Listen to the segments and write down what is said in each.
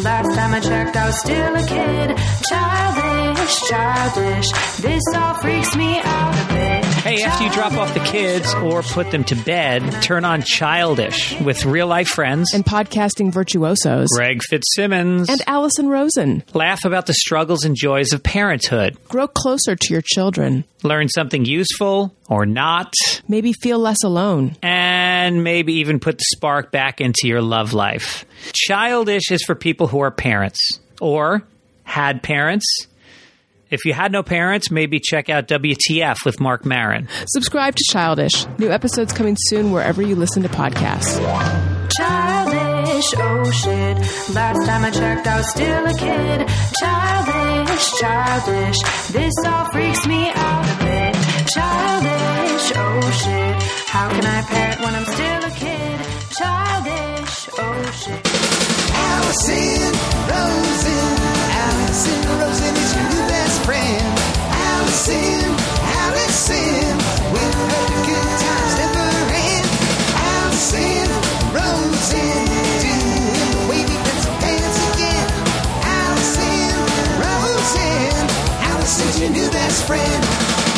Last time I checked, I was still a kid. Childish, childish. This all freaks me out a bit. Hey, after you drop off the kids or put them to bed, turn on Childish with real life friends. and podcasting virtuosos. Greg Fitzsimmons. And Alison Rosen. laugh about the struggles and joys of parenthood. Grow closer to your children. Learn something useful or not. Maybe feel less alone. And maybe even put the spark back into your love life. Childish is for people who are parents or had parents. If you had no parents, maybe check out WTF with Marc Maron. Subscribe to Childish. New episodes coming soon wherever you listen to podcasts. Childish, oh shit. Last time I checked, I was still a kid. Childish, childish. This all freaks me out a bit. Childish, oh shit. How can I parent when I'm still a kid? Childish, oh shit. Alison Rosen. Alison Rosen friend. Alison, Alison, with her the good times never end. Alison Rosen, the wavy dance again. Alison Alison's your new best friend.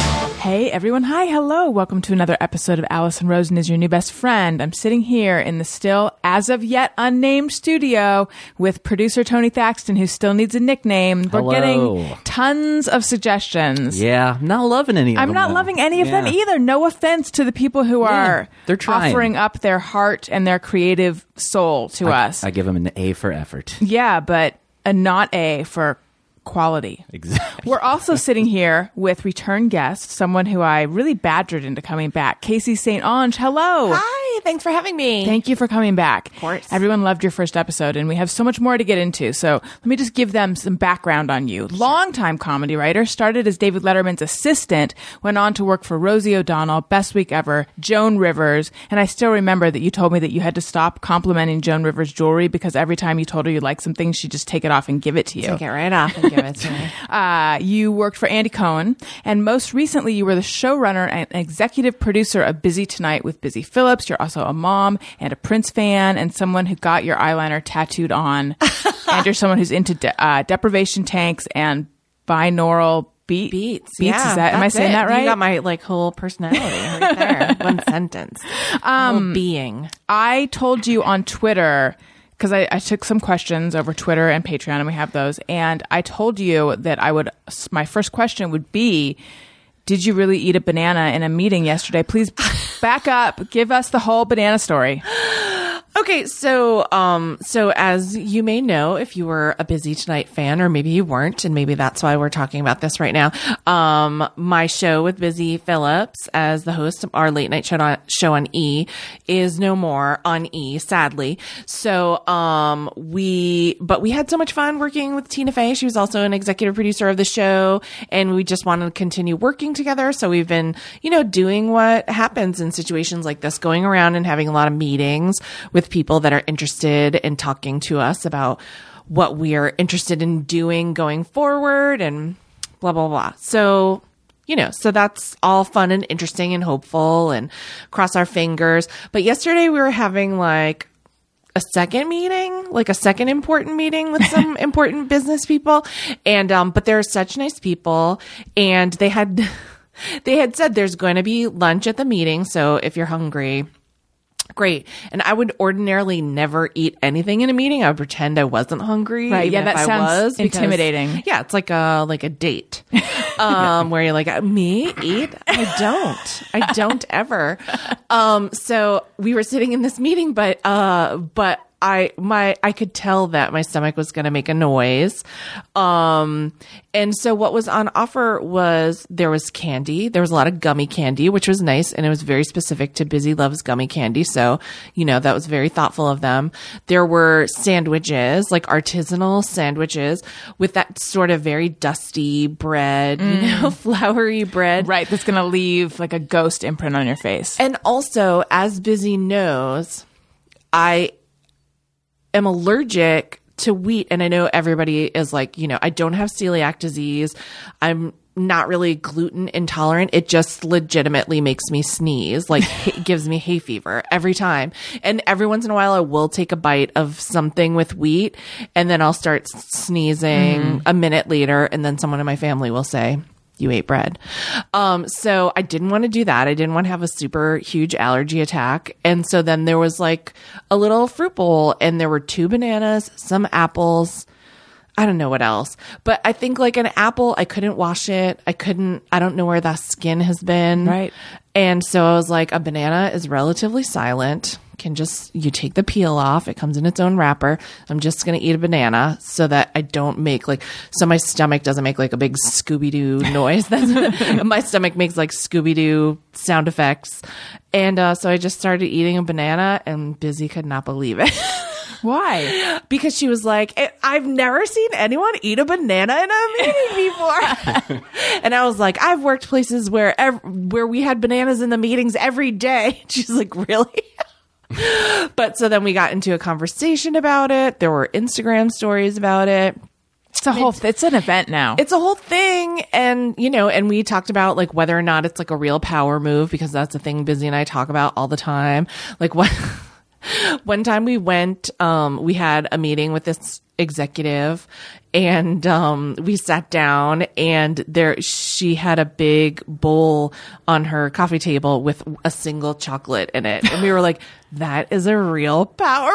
Hey everyone, hi, hello. Welcome to another episode of Alison Rosen is your new best friend. I'm sitting here in the still, as of yet unnamed studio with producer Tony Thaxton, who still needs a nickname. We're getting tons of suggestions. Yeah, I'm not loving any of them. I'm not though. loving any of them either. No offense to the people who are they're trying. offering up their heart and their creative soul to I, us. I give them an A for effort. yeah, but a not A for quality. Exactly. We're also sitting here with return guest, someone who I really badgered into coming back, Caissie St. Onge. Hello. Hi, thanks for having me. Thank you for coming back. Of course. Everyone loved your first episode, and we have so much more to get into. So let me just give them some background on you. Longtime comedy writer, started as David Letterman's assistant, went on to work for Rosie O'Donnell, Best Week Ever, Joan Rivers, and I still remember that you told me that you had to stop complimenting Joan Rivers' jewelry because every time you told her you liked something, she'd just take it off and give it to you. Take it right off and give it to me. Uh, you worked for Andy Cohen, and most recently, you were the showrunner and executive producer of Busy Tonight with Busy Phillips. You're also a mom and a Prince fan, and someone who got your eyeliner tattooed on. and you're someone who's into de- uh, deprivation tanks and binaural beat Beats. Beats. yeah, is that? Am I saying it. that right? You got my like whole personality right there. One sentence. Um, being. I told you on Twitter because I, I took some questions over Twitter and Patreon, and we have those. And I told you that I would. My first question would be, "Did you really eat a banana in a meeting yesterday? Please back up. Give us the whole banana story." Okay, so um so as you may know if you were a Busy Tonight fan or maybe you weren't and maybe that's why we're talking about this right now. Um my show with Busy Phillips as the host of our late night show on, show on E is no more on E sadly. So um we but we had so much fun working with Tina Fey. She was also an executive producer of the show and we just wanted to continue working together. So we've been, you know, doing what happens in situations like this, going around and having a lot of meetings with people that are interested in talking to us about what we are interested in doing going forward and blah, blah, blah. So, you know, so that's all fun and interesting and hopeful and cross our fingers. But yesterday we were having like a second meeting, like a second important meeting with some important business people. And, um, but they're such nice people and they had, they had said there's going to be lunch at the meeting. So if you're hungry, great. And I would ordinarily never eat anything in a meeting. I would pretend I wasn't hungry. Right, yeah, that I sounds was, because- intimidating. Yeah. It's like a, like a date, um, where you're like, me eat? I don't, I don't ever. Um, so we were sitting in this meeting, but, uh, but I my I could tell that my stomach was going to make a noise. Um and so what was on offer was there was candy. There was a lot of gummy candy, which was nice and it was very specific to Busy Loves gummy candy. So, you know, that was very thoughtful of them. There were sandwiches, like artisanal sandwiches with that sort of very dusty bread, you know, floury bread. Right, that's going to leave like a ghost imprint on your face. And also, as Busy knows, I am allergic to wheat. And I know everybody is like, you know, I don't have celiac disease. I'm not really gluten intolerant. It just legitimately makes me sneeze, like it gives me hay fever every time. And every once in a while, I will take a bite of something with wheat, and then I'll start sneezing mm. a minute later, and then someone in my family will say. You ate bread. Um, so I didn't want to do that. I didn't want to have a super huge allergy attack. And so then there was like a little fruit bowl and there were two bananas, some apples, I don't know what else, but I think like an apple, I couldn't wash it. I couldn't, I don't know where that skin has been. Right. And so I was like, a banana is relatively silent. Can just, you take the peel off. It comes in its own wrapper. I'm just going to eat a banana so that I don't make like, so my stomach doesn't make like a big Scooby Doo noise. My stomach makes like Scooby Doo sound effects. And uh, so I just started eating a banana and Busy could not believe it. Why? because she was like, "I- I've never seen anyone eat a banana in a meeting before. and I was like, I've worked places where ev- where we had bananas in the meetings every day. She's like, really? but so then we got into a conversation about it. There were Instagram stories about it. It's a whole. It's an event now. It's a whole thing. And, you know, and we talked about like whether or not it's like a real power move because that's a thing Busy and I talk about all the time. Like what one time we went, um, we had a meeting with this executive and um we sat down and there she had a big bowl on her coffee table with a single chocolate in it. And we were like that is a real power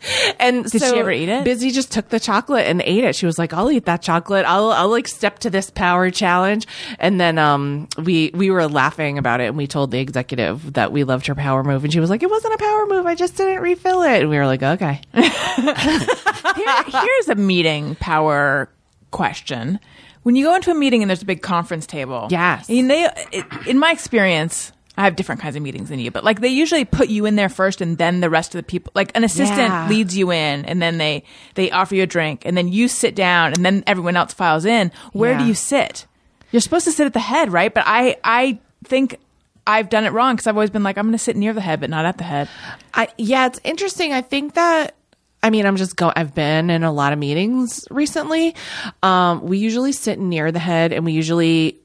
and Did so she ever eat it? Busy just took the chocolate and ate it. She was like, "I'll eat that chocolate. I'll I'll like step to this power challenge." And then um we we were laughing about it and we told the executive that we loved her power move and she was like, "It wasn't a power move. I just didn't refill it." And we were like, "Okay." Here- here's a meeting power question. When you go into a meeting and there's a big conference table, Yes. I mean, they, it, in my experience, I have different kinds of meetings than you, but like they usually put you in there first, and then the rest of the people, like an assistant Yeah. leads you in, and then they they offer you a drink, and then you sit down, and then everyone else files in. Where do you sit? You're supposed to sit at the head, right? But I I think I've done it wrong because I've always been like I'm going to sit near the head, but not at the head. I yeah, it's interesting. I think that I mean, I'm just go. I've been in a lot of meetings recently. Um, we usually sit near the head, and we usually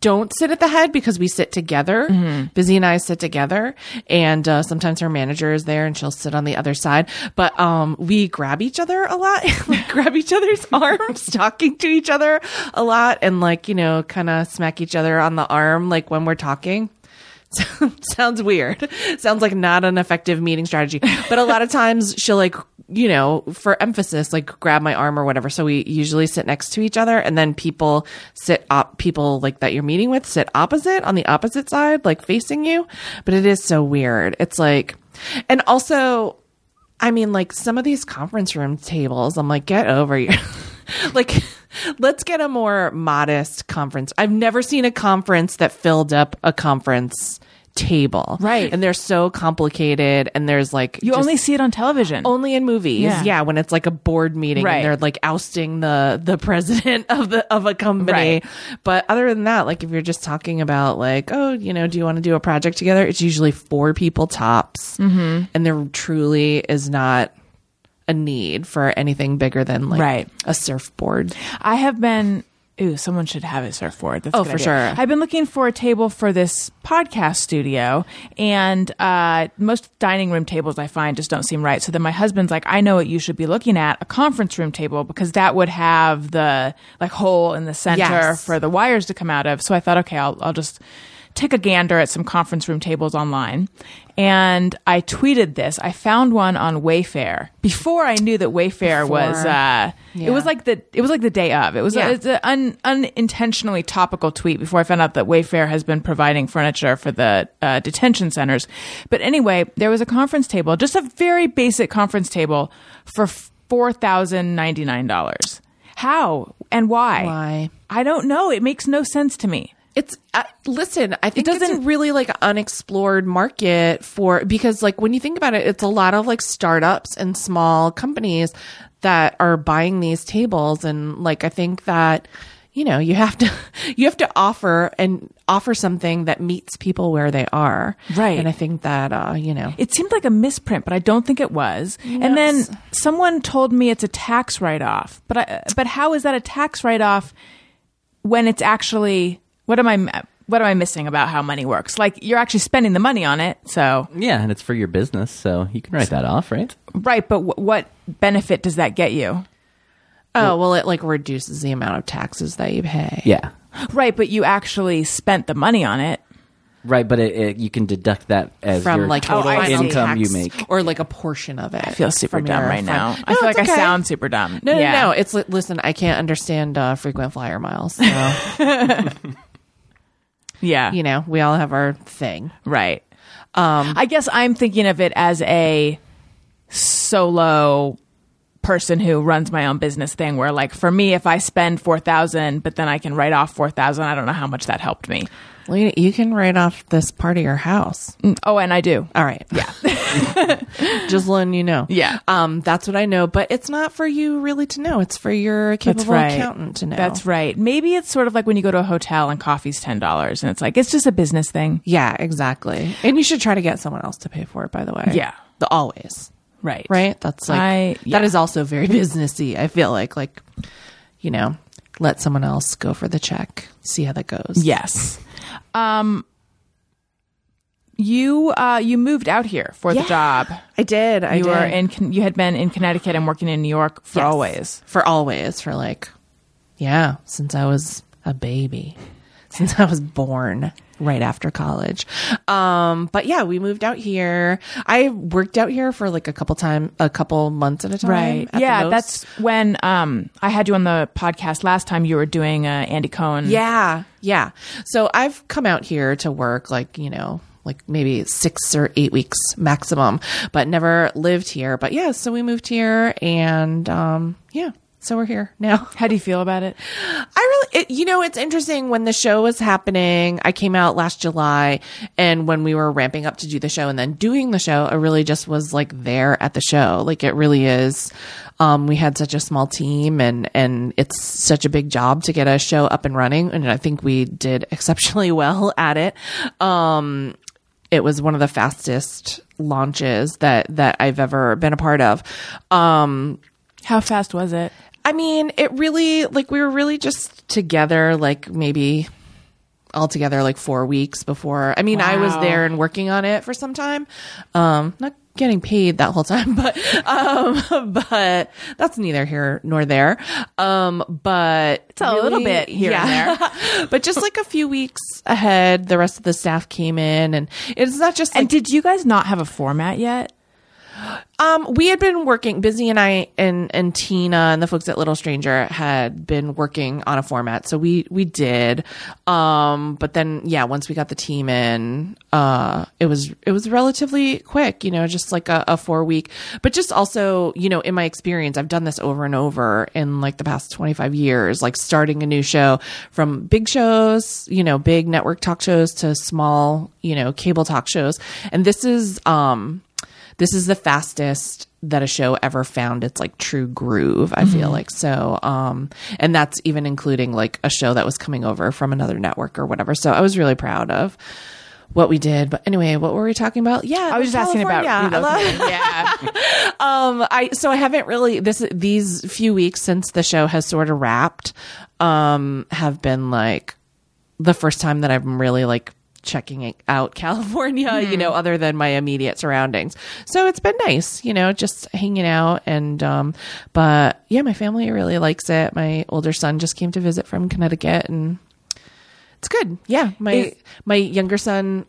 don't sit at the head because we sit together. Busy and I sit together, and uh, sometimes her manager is there, and she'll sit on the other side. But um, we grab each other a lot, like grab each other's arms, talking to each other a lot, and like you know, kind of smack each other on the arm, like when we're talking. Sounds weird. Sounds like not an effective meeting strategy. But a lot of times she'll like, you know, for emphasis, like grab my arm or whatever. So we usually sit next to each other and then people sit up, people like that you're meeting with sit opposite on the opposite side, like facing you. But it is so weird. It's like, and also, I mean, like some of these conference room tables, I'm like, get over you. like, let's get a more modest conference. I've never seen a conference that filled up a conference table. Right. And they're so complicated and there's like You only see it on television. only in movies. Yeah. Yeah. when it's like a board meeting Right. and they're like ousting the the president of the of a company. Right. But other than that, like if you're just talking about like, oh, you know, do you want to do a project together? It's usually four people tops. Mm-hmm. And there truly is not a need for anything bigger than like Right. a surfboard. I have been. Ooh, someone should have a surfboard. That's Oh, good for idea. sure. I've been looking for a table for this podcast studio, and uh, most dining room tables I find just don't seem right. So then my husband's like, "I know what you should be looking at: a conference room table, because that would have the like hole in the center Yes. for the wires to come out of." So I thought, okay, I'll, I'll just take a gander at some conference room tables online. And I tweeted this. I found one on Wayfair before I knew that Wayfair was. Uh, Yeah. It was like the it was like the day of. It was Yeah. a, it's an un, unintentionally topical tweet before I found out that Wayfair has been providing furniture for the uh, detention centers. But anyway, there was a conference table, just a very basic conference table for four thousand ninety nine dollars. How and why? Why? I don't know. It makes no sense to me. It's uh, listen. I think it's doesn't- a really like unexplored market for because like when you think about it, it's a lot of like startups and small companies that are buying these tables, and like I think that you know you have to you have to offer and offer something that meets people where they are, Right. And I think that uh, you know It seemed like a misprint, but I don't think it was. And then someone told me it's a tax write off. But I, but how is that a tax write off when it's actually what am I what am I missing about how money works? Like you're actually spending the money on it, so Yeah, and it's for your business, so you can write that off, right? right. But w- what benefit does that get you? Oh well, it like reduces the amount of taxes that you pay. Yeah. Right, but you actually spent the money on it. Right, but it, it, you can deduct that as from your like total I see. income you make. or like a portion of it. I feel super dumb your right now. fin- I feel like it's I sound super dumb. No, yeah. no, no. It's li- listen. I can't understand uh, frequent flyer miles. So Yeah, you know, we all have our thing. right. Um, I guess I'm thinking of it as a solo person who runs my own business thing where like for me if I spend 4000 but then I can write off 4000 I don't know how much that helped me. Well, you, can write off this part of your house. Mm, Oh, and I do. All right. Yeah. Just letting you know. Yeah. Um, that's what I know, but it's not for you really to know. It's for your capable right. accountant to know. That's right. Maybe it's sort of like when you go to a hotel and coffee's ten dollars, and it's like it's just a business thing. Yeah, exactly. And you should try to get someone else to pay for it, by the way. Yeah. The always. Right. Right? That's like I- yeah. that is also very businessy. I feel like like you know, let someone else go for the check. See how that goes. Yes. Um. You uh you moved out here for the job. I did. I you did. were in you had been in Connecticut and working in New York for Yes. always. For always. For like yeah, since I was a baby. Since I was born right after college. Um, but yeah, we moved out here. I worked out here for like a couple time a couple months at a time. Right. Yeah, that's when um I had you on the podcast last time you were doing uh, Andy Cohen. Yeah, yeah. So I've come out here to work like, you know, like maybe six or eight weeks maximum, but never lived here. But yeah, so we moved here and um yeah, so we're here now. How do you feel about it? I really, it, you know, it's interesting when the show was happening. I came out last July, and when we were ramping up to do the show and then doing the show, I really just was like there at the show. Like it really is. Um, we had such a small team, and and it's such a big job to get a show up and running, and I think we did exceptionally well at it. Um, it was one of the fastest launches that that I've ever been a part of. Um, How fast was it? I mean, it really like we were really just together, like maybe all together like four weeks before. I mean, I was there and working on it for some time. Um, not getting paid that whole time, but um, but that's neither here nor there. Um, but it's a little bit here and there. but just like a few weeks ahead, the rest of the staff came in, and it's not just like And did you guys not have a format yet? Um, we had been working. Busy and I and and Tina and the folks at Little Stranger had been working on a format, so we we did. Um, but then yeah, once we got the team in, uh, it was it was relatively quick. You know, just like a, a four week. But just also, you know, in my experience, I've done this over and over in like the past twenty five years. Like starting a new show from big shows, you know, big network talk shows to small, you know, cable talk shows, and this is um this is the fastest that a show ever found its like true groove i feel like so um and that's even including like a show that was coming over from another network or whatever so i was really proud of what we did but anyway what were we talking about yeah I was just asking about California. I love- relocating. yeah. um i so i haven't really this these few weeks since the show has sort of wrapped um have been like the first time that i'm really like checking out california you know other than my immediate surroundings. So it's been nice you know just hanging out and um but yeah my family really likes it. My older son just came to visit from connecticut and it's good. Yeah my Is- my younger son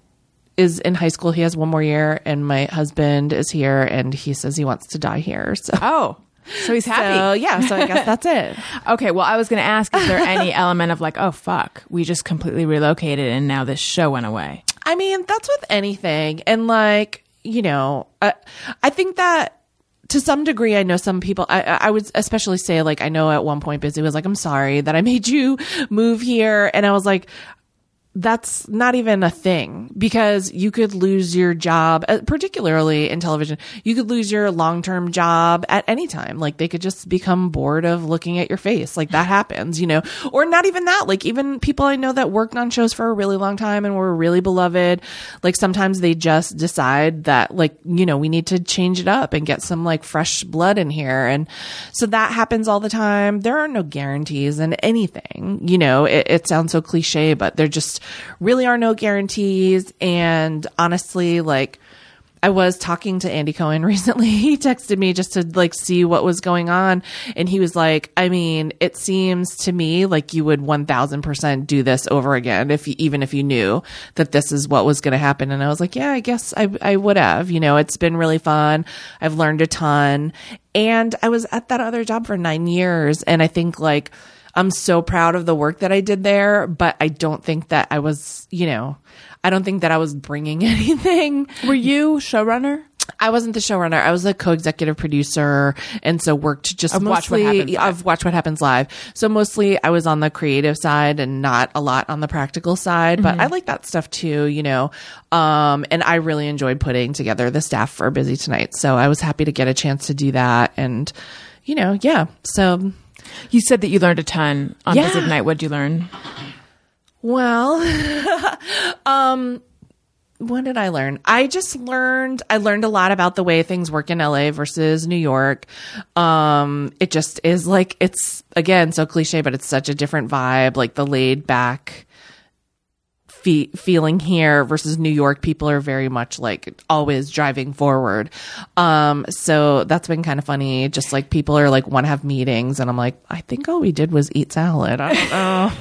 is in high school. He has one more year and my husband is here and he says he wants to die here. So Oh, so he's happy. so yeah so i guess that's it Okay, well, I was going to ask is there any element of like, oh, fuck, we just completely relocated and now this show went away? I mean, that's with anything. And like, you know, I, I think that to some degree, I know some people, I, I would especially say, like, I know at one point Busy was like, I'm sorry that I made you move here. And I was like, that's not even a thing because you could lose your job, uh, particularly in television. You could lose your long term job at any time. Like they could just become bored of looking at your face. Like that happens, you know, or not even that. Like even people I know that worked on shows for a really long time and were really beloved. Like sometimes they just decide that like, you know, we need to change it up and get some like fresh blood in here. And so that happens all the time. There are no guarantees in anything, you know, it, it sounds so cliche, but there just really are no guarantees. And honestly, like, I was talking to Andy Cohen recently. He texted me just to like see what was going on. And he was like, I mean, it seems to me like you would 1000% do this over again if you, even if you knew that this is what was going to happen. And I was like, yeah, I guess I, I would have, you know, it's been really fun. I've learned a ton. And I was at that other job for nine years. And I think like, I'm so proud of the work that I did there, but I don't think that I was, you know, I don't think that I was bringing anything. Were you showrunner? I wasn't the showrunner. I was the co-executive producer, and so worked just Watch What mostly Happens Live. of Watch What Happens Live. So mostly I was on the creative side and not a lot on the practical side. But Mm-hmm. I like that stuff too, you know. Um, and I really enjoyed putting together the staff for Busy Tonight. So I was happy to get a chance to do that, and you know, yeah. So You said that you learned a ton on Yeah. Busy Tonight. What did you learn? Well, um, what did I learn? I just learned, I learned a lot about the way things work in LA versus New York. Um, it just is like, it's again, so cliche, but it's such a different vibe, like the laid back fe- feeling here versus New York. People are very much like always driving forward. Um, so that's been kind of funny. Just like people are like want to have meetings, and I'm like, I think all we did was eat salad. I don't know.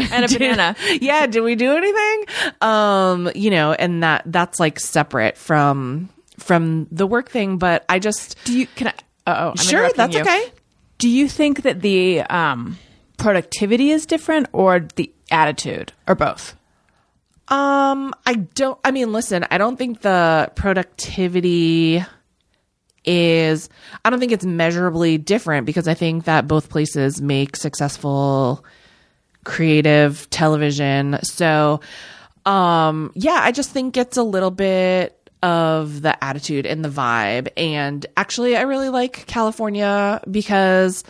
And a Did- banana. yeah, did we do anything? Um, you know, and that that's like separate from from the work thing. But I just Do you can I? Oh, sure that's okay. Do you think that the um, productivity is different, or the attitude, or both? Um, I don't. I mean, listen, I don't think the productivity is. I don't think it's measurably different because I think that both places make successful creative television. So, um, yeah, I just think it's a little bit of the attitude and the vibe. And actually, I really like California because,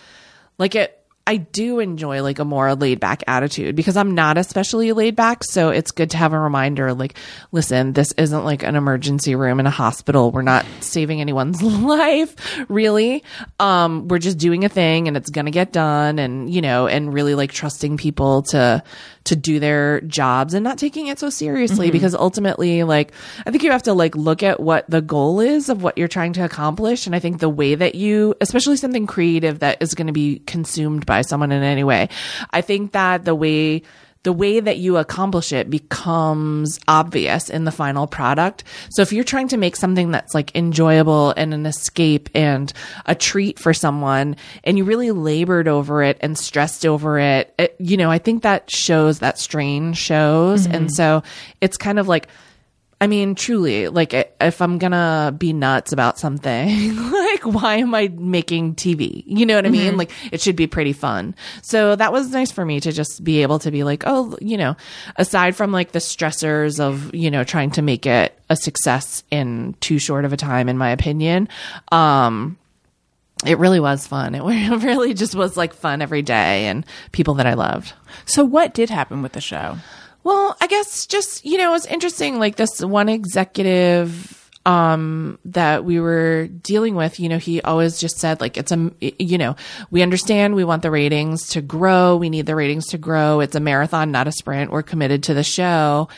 like, it. I do enjoy like a more laid back attitude because I'm not especially laid back. So it's good to have a reminder like, listen, this isn't like an emergency room in a hospital. We're not saving anyone's life, really. Um, we're just doing a thing and it's going to get done and, you know, and really like trusting people to, to do their jobs and not taking it so seriously because ultimately, like, I think you have to like look at what the goal is of what you're trying to accomplish. And I think the way that you, especially something creative that is going to be consumed by someone in any way, I think that the way, the way that you accomplish it becomes obvious in the final product. So if you're trying to make something that's like enjoyable and an escape and a treat for someone and you really labored over it and stressed over it, it you know, I think that shows that strain shows. And mm-hmm. so it's kind of like, I mean, truly, like if I'm gonna be nuts about something, like why am I making TV? You know what I mean? Like it should be pretty fun. So that was nice for me to just be able to be like, oh, you know, aside from like the stressors of, you know, trying to make it a success in too short of a time, in my opinion, um, it really was fun. It really just was like fun every day and people that I loved. So, what did happen with the show? Well, I guess just, you know, it's interesting. Like this one executive, um, that we were dealing with, you know, he always just said like, it's a, you know, we understand we want the ratings to grow. We need the ratings to grow. It's a marathon, not a sprint. We're committed to the show.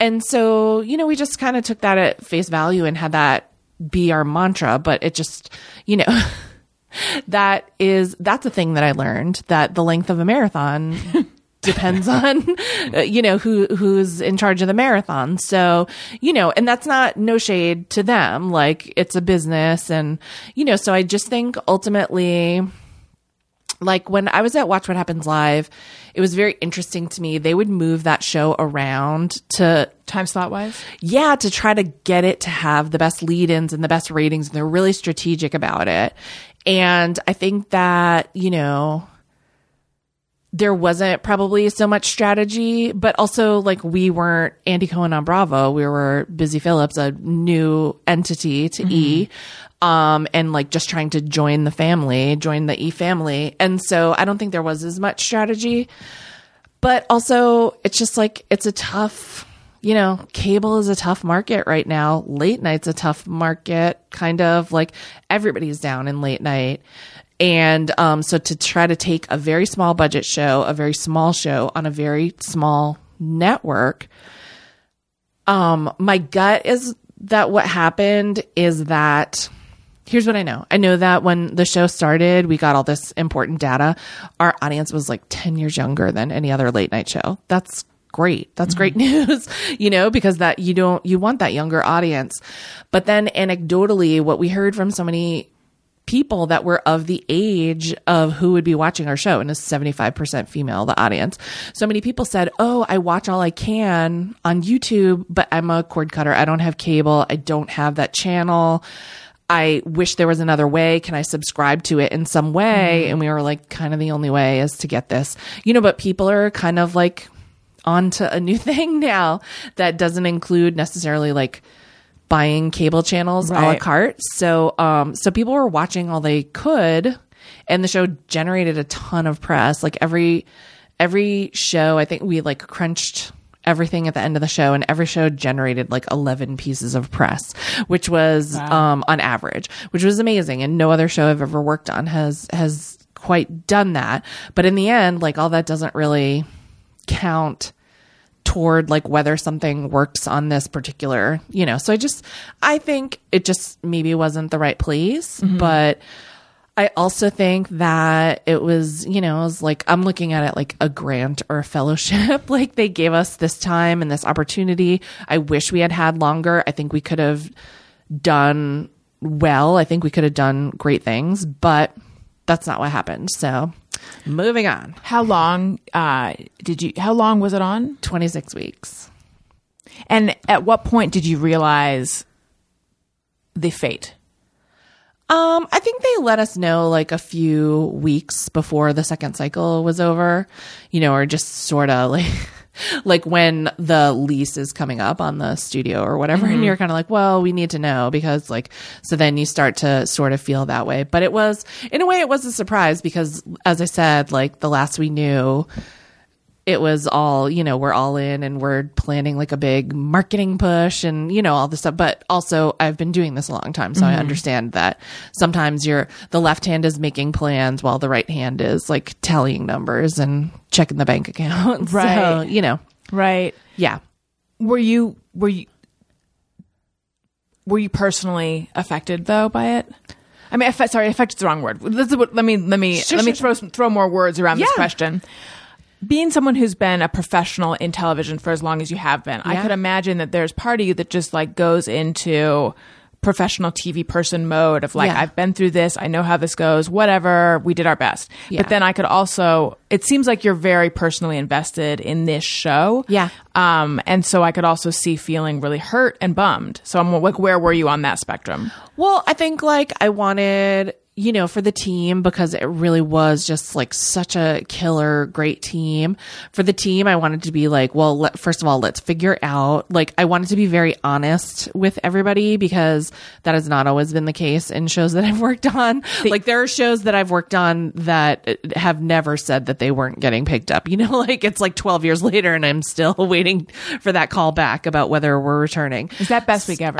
And so, you know, we just kind of took that at face value and had that be our mantra, but it just, you know, that is that's a thing that I learned that the length of a marathon depends on uh, you know who who's in charge of the marathon so you know and that's not no shade to them like it's a business and you know so i just think ultimately like when I was at Watch What Happens Live, it was very interesting to me. They would move that show around to Time slot wise? yeah, to try to get it to have the best lead ins and the best ratings. And they're really strategic about it. And I think that, you know, there wasn't probably so much strategy, but also like we weren't Andy Cohen on Bravo. We were Busy Phillips, a new entity to E. Um, and like just trying to join the family, join the E family. And so I don't think there was as much strategy, but also it's just like, it's a tough, you know, cable is a tough market right now. Late night's a tough market, kind of like everybody's down in late night. And um, so to try to take a very small budget show, a very small show on a very small network, um, my gut is that what happened is that here's what I know. I know that when the show started, we got all this important data. Our audience was like 10 years younger than any other late night show. That's great. That's great news, you know, because that you don't, you want that younger audience. But then anecdotally, what we heard from so many people that were of the age of who would be watching our show and it's 75% female the audience. So many people said oh i watch all i can on youtube but i'm a cord cutter. I don't have cable. I don't have that channel. I wish there was another way. Can i subscribe to it in some way? Mm-hmm. And we were like kind of the only way is to get this. You know but people are kind of like onto a new thing now that doesn't include necessarily like buying cable channels a la carte. So, um, so people were watching all they could, and the show generated a ton of press. Like every every show, I think we like crunched everything at the end of the show, and every show generated like eleven pieces of press, which was um, on average, which was amazing. And no other show I've ever worked on has has quite done that. But in the end, like all that doesn't really count toward like whether something works on this particular, you know. So I just I think it just maybe wasn't the right place, mm-hmm. but I also think that it was, you know, it was like I'm looking at it like a grant or a fellowship. like they gave us this time and this opportunity. I wish we had had longer. I think we could have done well. I think we could have done great things, but that's not what happened. So, moving on. How long uh, did you? How long was it on? 26 weeks. And at what point did you realize the fate? Um, I think they let us know like a few weeks before the second cycle was over, you know, or just sort of like, like when the lease is coming up on the studio or whatever. And mm-hmm. you're kind of like, well, we need to know because like, so then you start to sort of feel that way. But it was, in a way, it was a surprise because as I said, like the last we knew, it was all, you know, we're all in and we're planning like a big marketing push and, you know, all this stuff. But also, I've been doing this a long time. So I mm-hmm. understand that sometimes you're, the left hand is making plans while the right hand is like tallying numbers and checking the bank account. So, Right. you know, Right. yeah. Were you? Were you? Were you personally affected though by it? I mean, sorry, affected is the wrong word. This is what, let me let me Sure, let me sure, throw some, throw more words around this question. Being someone who's been a professional in television for as long as you have been, I could imagine that there's part of you that just like goes into professional TV person mode of like, Yeah. I've been through this, I know how this goes, whatever, we did our best. Yeah. But then I could also, it seems like you're very personally invested in this show. Yeah. Um, and so I could also see feeling really hurt and bummed. So I'm like, where were you on that spectrum? Well, I think like I wanted, you know, for the team because it really was just like such a killer, great team. For the team, I wanted to be like, well, let, first of all, let's figure out, like, I wanted to be very honest with everybody because that has not always been the case in shows that I've worked on. like, there are shows that I've worked on that uh, have never said that they weren't getting picked up. You know, like it's like 12 years later and I'm still waiting for that call back about whether we're returning. Is that best week ever?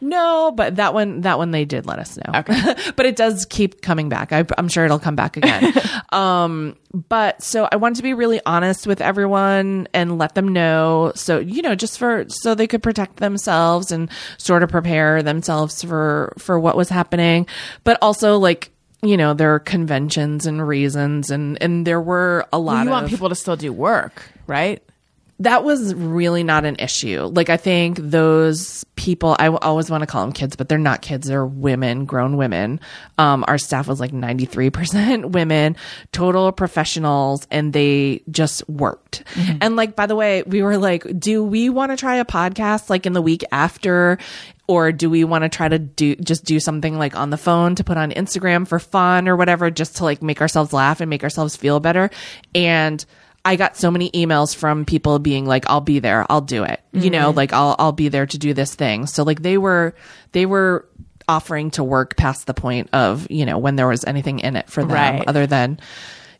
No, but that one, that one they did let us know. Okay. but it does keep coming back. I, I'm sure it'll come back again. um, but so I wanted to be really honest with everyone and let them know. So, you know, just for, so they could protect themselves and sort of prepare themselves for, for what was happening. But also like, you know, there are conventions and reasons and, and there were a lot you of want people to still do work, right? That was really not an issue. Like I think those people, I always want to call them kids, but they're not kids. They're women, grown women. Um, our staff was like 93% women, total professionals, and they just worked. And like, by the way, we were like, do we want to try a podcast like in the week after? Or do we want to try to do just do something like on the phone to put on Instagram for fun or whatever, just to like make ourselves laugh and make ourselves feel better? And I got so many emails from people being like, I'll be there. I'll do it. You know, like I'll, I'll be there to do this thing. So like they were, they were offering to work past the point of, you know, when there was anything in it for them Right. other than,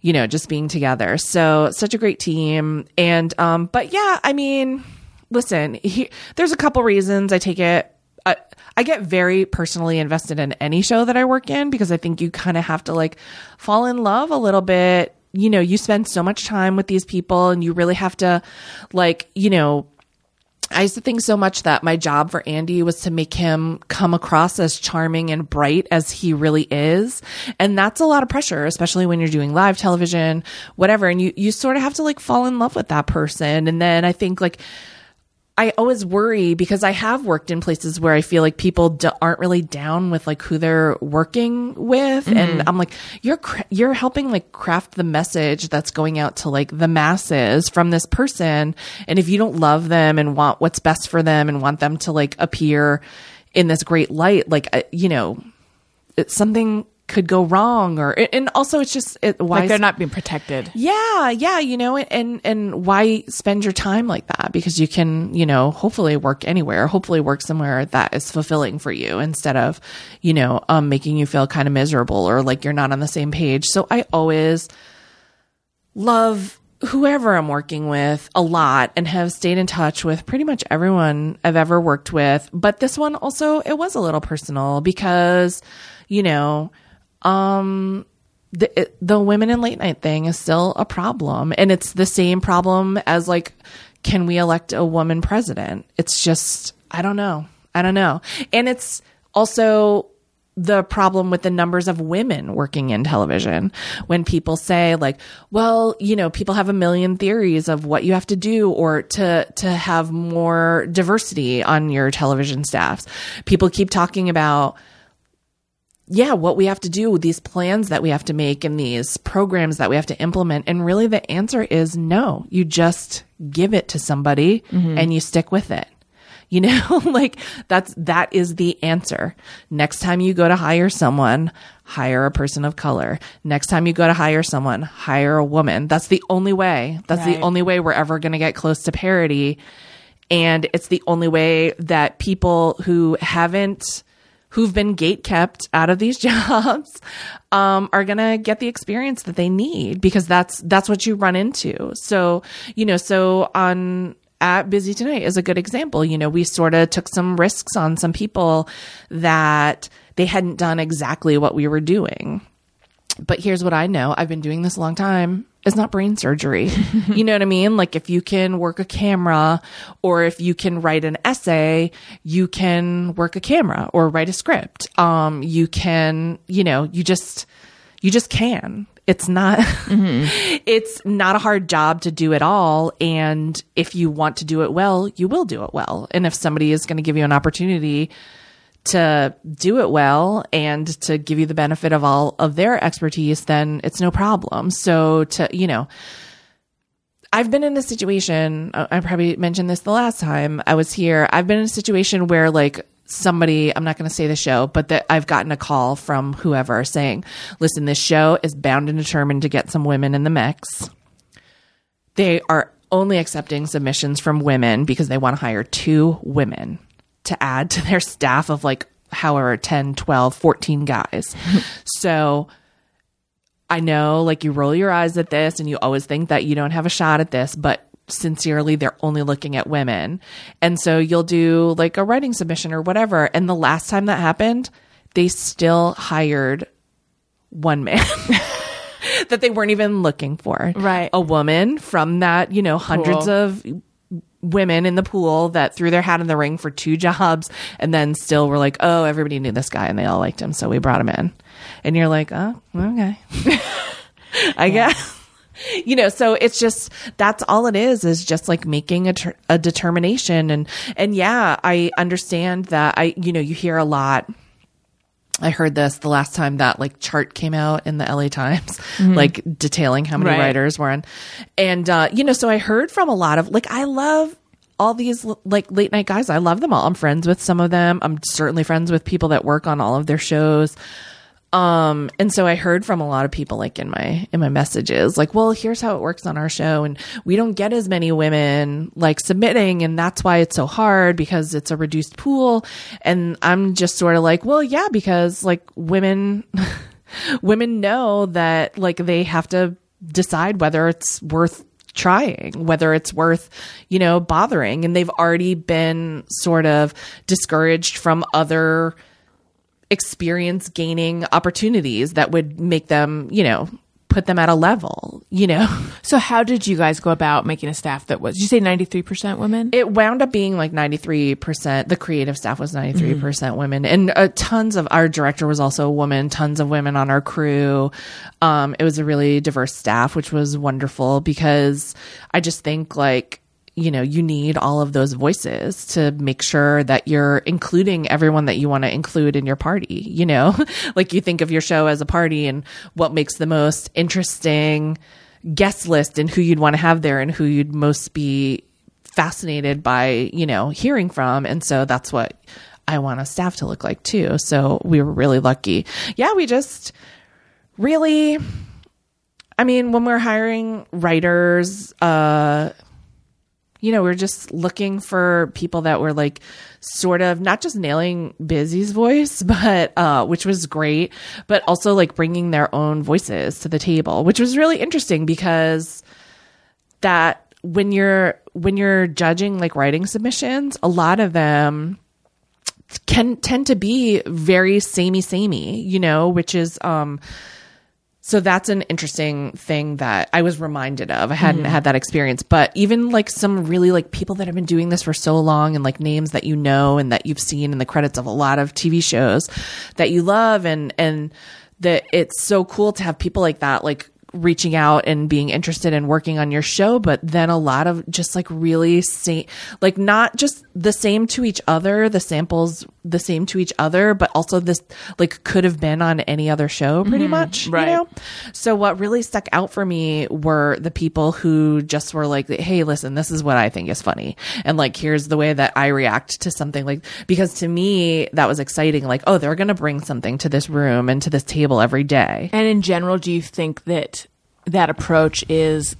you know, just being together. So such a great team. And, um, but yeah, I mean, listen, he, there's a couple reasons I take it. I, I get very personally invested in any show that I work in because I think you kind of have to like fall in love a little bit. You know, you spend so much time with these people and you really have to like, you know, I used to think so much that my job for Andy was to make him come across as charming and bright as he really is. And that's a lot of pressure, especially when you're doing live television, whatever. And you, you sort of have to like fall in love with that person. And then I think like, I always worry because I have worked in places where I feel like people d- aren't really down with like who they're working with, and I'm like, you're cra- you're helping like craft the message that's going out to like the masses from this person, and if you don't love them and want what's best for them and want them to like appear in this great light, like uh, you know, it's something could go wrong, or and also it's just it, why Like they're not being protected. yeah, yeah, you know, and and why spend your time like that? Because you can, you know, hopefully work anywhere, hopefully work somewhere that is fulfilling for you instead of, you know, um making you feel kind of miserable or like you're not on the same page. So I always love whoever I'm working with a lot and have stayed in touch with pretty much everyone I've ever worked with. But this one also, it was a little personal because, you know, um, the it, the women in late night thing is still a problem, and it's the same problem as like, can we elect a woman president? It's just I don't know, I don't know, and it's also the problem with the numbers of women working in television. When people say like well you know people have a million theories of what you have to do or to to have more diversity on your television staffs. People keep talking about yeah, what we have to do, these plans that we have to make and these programs that we have to implement. And really the answer is no. You just give it to somebody mm-hmm. and you stick with it. You know, like that's, that is the answer. Next time you go to hire someone, hire a person of color. Next time you go to hire someone, hire a woman. That's the only way. That's the only way we're ever going to get close to parity. And it's the only way that people who haven't, who've been gate kept out of these jobs um, are gonna get the experience that they need because that's that's what you run into. So you know, so on at Busy Tonight is a good example. You know, we sort of took some risks on some people that they hadn't done exactly what we were doing. But here's what I know. I've been doing this a long time. It's not brain surgery. you know what I mean? Like if you can work a camera or if you can write an essay, you can work a camera or write a script. Um, you can, you know, you just, you just can. It's not, it's not a hard job to do it all. And if you want to do it well, you will do it well. And if somebody is going to give you an opportunity to do it well and to give you the benefit of all of their expertise, then it's no problem. So to, you know, I've been in a situation, I probably mentioned this the last time I was here. I've been in a situation where like somebody, I'm not going to say the show, but that I've gotten a call from whoever saying, listen, this show is bound and determined to get some women in the mix. They are only accepting submissions from women because they want to hire two women to add to their staff of like however 10, 12, 14 guys. so I know like you roll your eyes at this and you always think that you don't have a shot at this, but sincerely they're only looking at women. And so you'll do like a writing submission or whatever. And the last time that happened, they still hired one man. that they weren't even looking for. Right. A woman from that, you know, hundreds Cool. of women in the pool that threw their hat in the ring for two jobs and then still were like, oh, everybody knew this guy and they all liked him. So we brought him in. And you're like, oh, okay. I guess. you know, so it's just that's all it is is just like making a, ter- a determination and and yeah, I understand that I you know you hear a lot. I heard this the last time that like chart came out in the LA Times, like detailing how many Right. writers were on, and uh, you know, so I heard from a lot of like I love all these like late night guys. I love them all. I'm friends with some of them. I'm certainly friends with people that work on all of their shows. Um, and so I heard from a lot of people like in my in my messages, like, well, here's how it works on our show, and we don't get as many women like submitting, and that's why it's so hard because it's a reduced pool. And I'm just sort of like, well, yeah, because like women women know that like they have to decide whether it's worth trying whether it's worth you know bothering. And they've already been sort of discouraged from other experience gaining opportunities that would make them, you know, put them at a level, you know. So, how did you guys go about making a staff that was? Did you say ninety three percent women? It wound up being like 93%. The creative staff was 93% women. And uh, tons of our director was also a woman, tons of women on our crew. Um, it was a really diverse staff, which was wonderful because I just think like, you know, you need all of those voices to make sure that you're including everyone that you want to include in your party. You know, like you think of your show as a party and what makes the most interesting guest list and who you'd want to have there and who you'd most be fascinated by, you know, hearing from. And so that's what I want a staff to look like too. So we were really lucky. Yeah, we just really I mean, when we're hiring writers, uh you know, we're just looking for people that were like sort of not just nailing Busy's voice, but uh, which was great, but also like bringing their own voices to the table, which was really interesting because that when you're when you're judging like writing submissions, a lot of them can tend to be very samey samey, you know, which is um so that's an interesting thing that I was reminded of. I hadn't had that experience, but even like some really like people that have been doing this for so long and like names that you know and that you've seen in the credits of a lot of TV shows that you love and and that it's so cool to have people like that like reaching out and being interested in working on your show but then a lot of just like really say like not just the same to each other the samples the same to each other but also this like could have been on any other show pretty much right. you know so what really stuck out for me were the people who just were like hey listen this is what i think is funny and like here's the way that i react to something like because to me that was exciting like oh they're gonna bring something to this room and to this table every day And in general, do you think that that approach is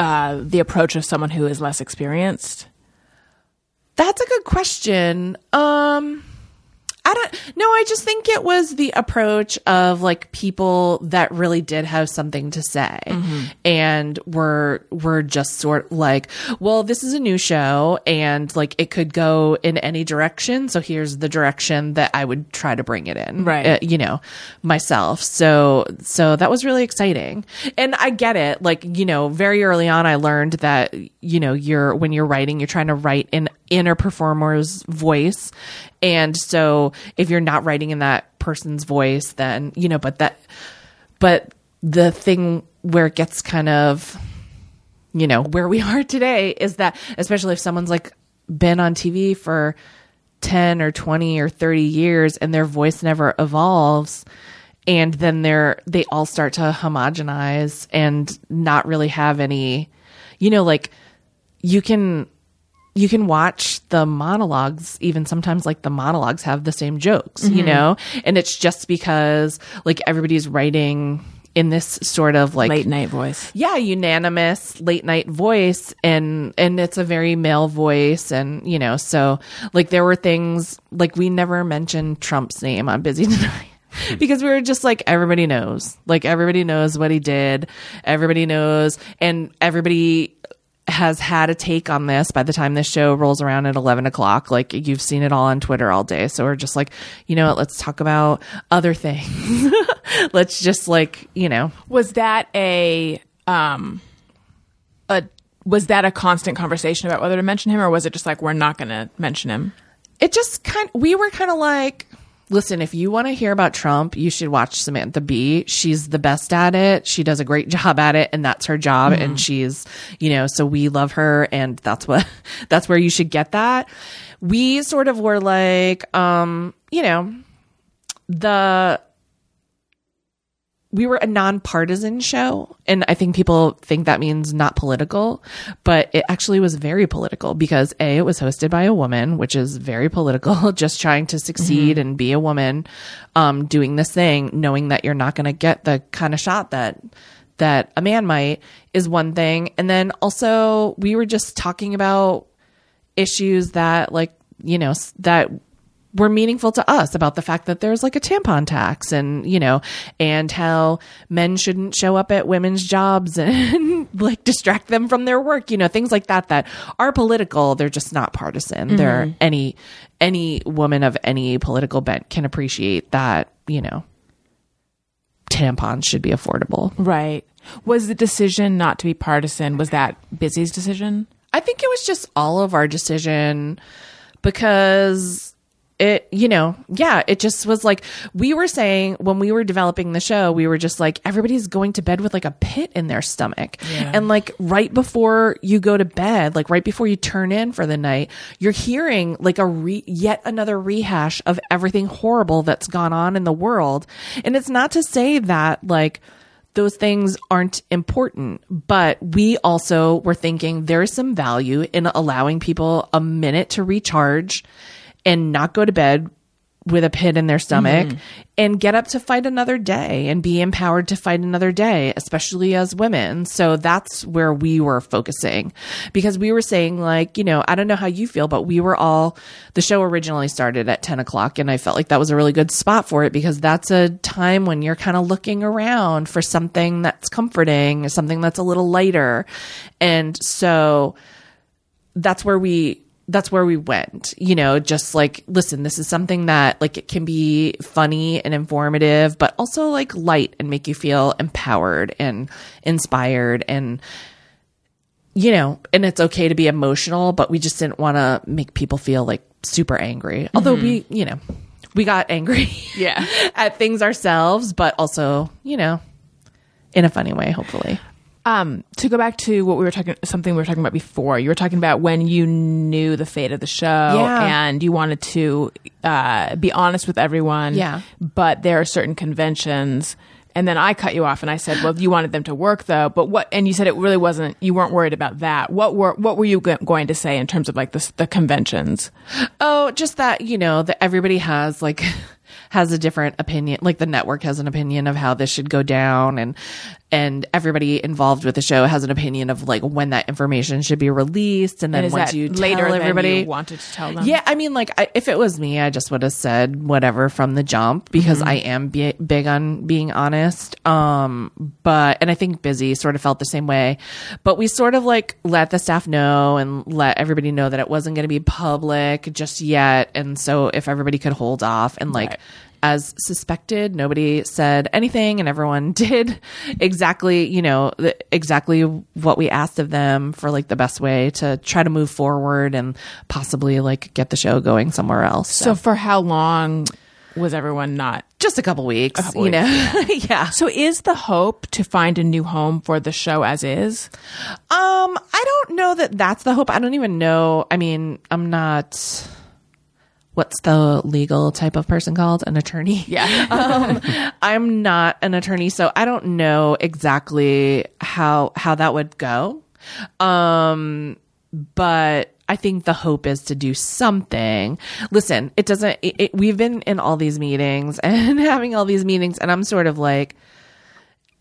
uh, the approach of someone who is less experienced? That's a good question. Um I don't no, I just think it was the approach of like people that really did have something to say and were were just sort like, well, this is a new show and like it could go in any direction, so here's the direction that I would try to bring it in. Right. Uh, you know, myself. So so that was really exciting. And I get it. Like, you know, very early on I learned that, you know, you're when you're writing, you're trying to write in inner performer's voice. And so if you're not writing in that person's voice, then, you know, but that but the thing where it gets kind of you know, where we are today is that especially if someone's like been on TV for 10 or 20 or 30 years and their voice never evolves and then they're they all start to homogenize and not really have any you know like you can you can watch the monologues even sometimes like the monologues have the same jokes you mm-hmm. know? And it's just because like everybody's writing in this sort of like Late night voice. yeah unanimous late night voice and and it's a very male voice and you know so like there were things like we never mentioned trump's name on busy tonight. Because we were just like everybody knows. Like everybody knows what he did. Everybody knows. And everybody has had a take on this by the time this show rolls around at 11 o'clock. Like you've seen it all on twitter all day. So we're just like you know what? Let's talk about other things. Let's just like you know. Was that a um a was that a constant conversation about whether to mention him or was it just like we're not going to mention him? it just kind we were kind of like listen, if you want to hear about Trump, you should watch Samantha Bee. She's the best at it. She does a great job at it, and that's her job. And she's, you know, so we love her, and that's what that's where you should get that. We sort of were like, um, you know, the we were a nonpartisan show and i think people think that means not political but it actually was very political because a it was hosted by a woman which is very political just trying to succeed and be a woman um, doing this thing knowing that you're not going to get the kind of shot that that a man might is one thing. And then also we were just talking about issues that like you know that were meaningful to us about the fact that there's like a tampon tax and you know and how men shouldn't show up at women's jobs and like distract them from their work you know things like that that are political they're just not partisan they're mm-hmm. any any woman of any political bent can appreciate that you know tampons should be affordable Right. Was the decision not to be partisan, was that Busy's decision? I think it was just all of our decision because it, you know, yeah, it just was like we were saying when we were developing the show, we were just like everybody's going to bed with like a pit in their stomach. And like right before you go to bed, like right before you turn in for the night, you're hearing like a re- yet another rehash of everything horrible that's gone on in the world. And it's not to say that like those things aren't important, but we also were thinking there is some value in allowing people a minute to recharge and not go to bed with a pit in their stomach mm-hmm. and get up to fight another day and be empowered to fight another day, especially as women. So that's where we were focusing because we were saying, like, you know, I don't know how you feel, but we were all, the show originally started at 10 o'clock and I felt like that was a really good spot for it because that's a time when you're kind of looking around for something that's comforting, something that's a little lighter. And so, that's where we that's where we went you know just like listen this is something that like it can be funny and informative but also like light and make you feel empowered and inspired and you know and it's okay to be emotional but we just didn't want to make people feel like super angry. Although we mm-hmm. you know we got angry Yeah. at things ourselves but also you know in a funny way hopefully Um, to go back to what we were talking, something we were talking about before, you were talking about when you knew the fate of the show Yeah. and you wanted to uh, be honest with everyone. Yeah. But there are certain conventions. And then I cut you off and I said, well, you wanted them to work though. But what, and you said it really wasn't, you weren't worried about that. What were, what were you go- going to say in terms of like the, the conventions? Oh, just that, you know, that everybody has like has a different opinion. Like the network has an opinion of how this should go down and and everybody involved with the show has an opinion of like when that information should be released and then And once you later everybody you wanted to tell them? yeah, I mean, like, I, if it was me, I just would have said whatever from the jump because Mm-hmm. I am bi- big on being honest. Um, but, and I think Busy sort of felt the same way. But we sort of like let the staff know and let everybody know that it wasn't going to be public just yet. And so if everybody could hold off and like, Right. As suspected, nobody said anything, and everyone did exactly, you know, the, exactly what we asked of them for like the best way to try to move forward and possibly like get the show going somewhere else. So so for how long was everyone not? just a couple weeks, couple you know, yeah. So is the hope to find a new home for the show as is? Um, I don't know that that's the hope. I don't even know. I mean, I'm not. What's the legal type of person called? An attorney? Yeah. um, I'm not an attorney, so I don't know exactly how how that would go. Um, but I think the hope is to do something. Listen, it doesn't. It, it, we've been in all these meetings and having all these meetings, and I'm sort of like,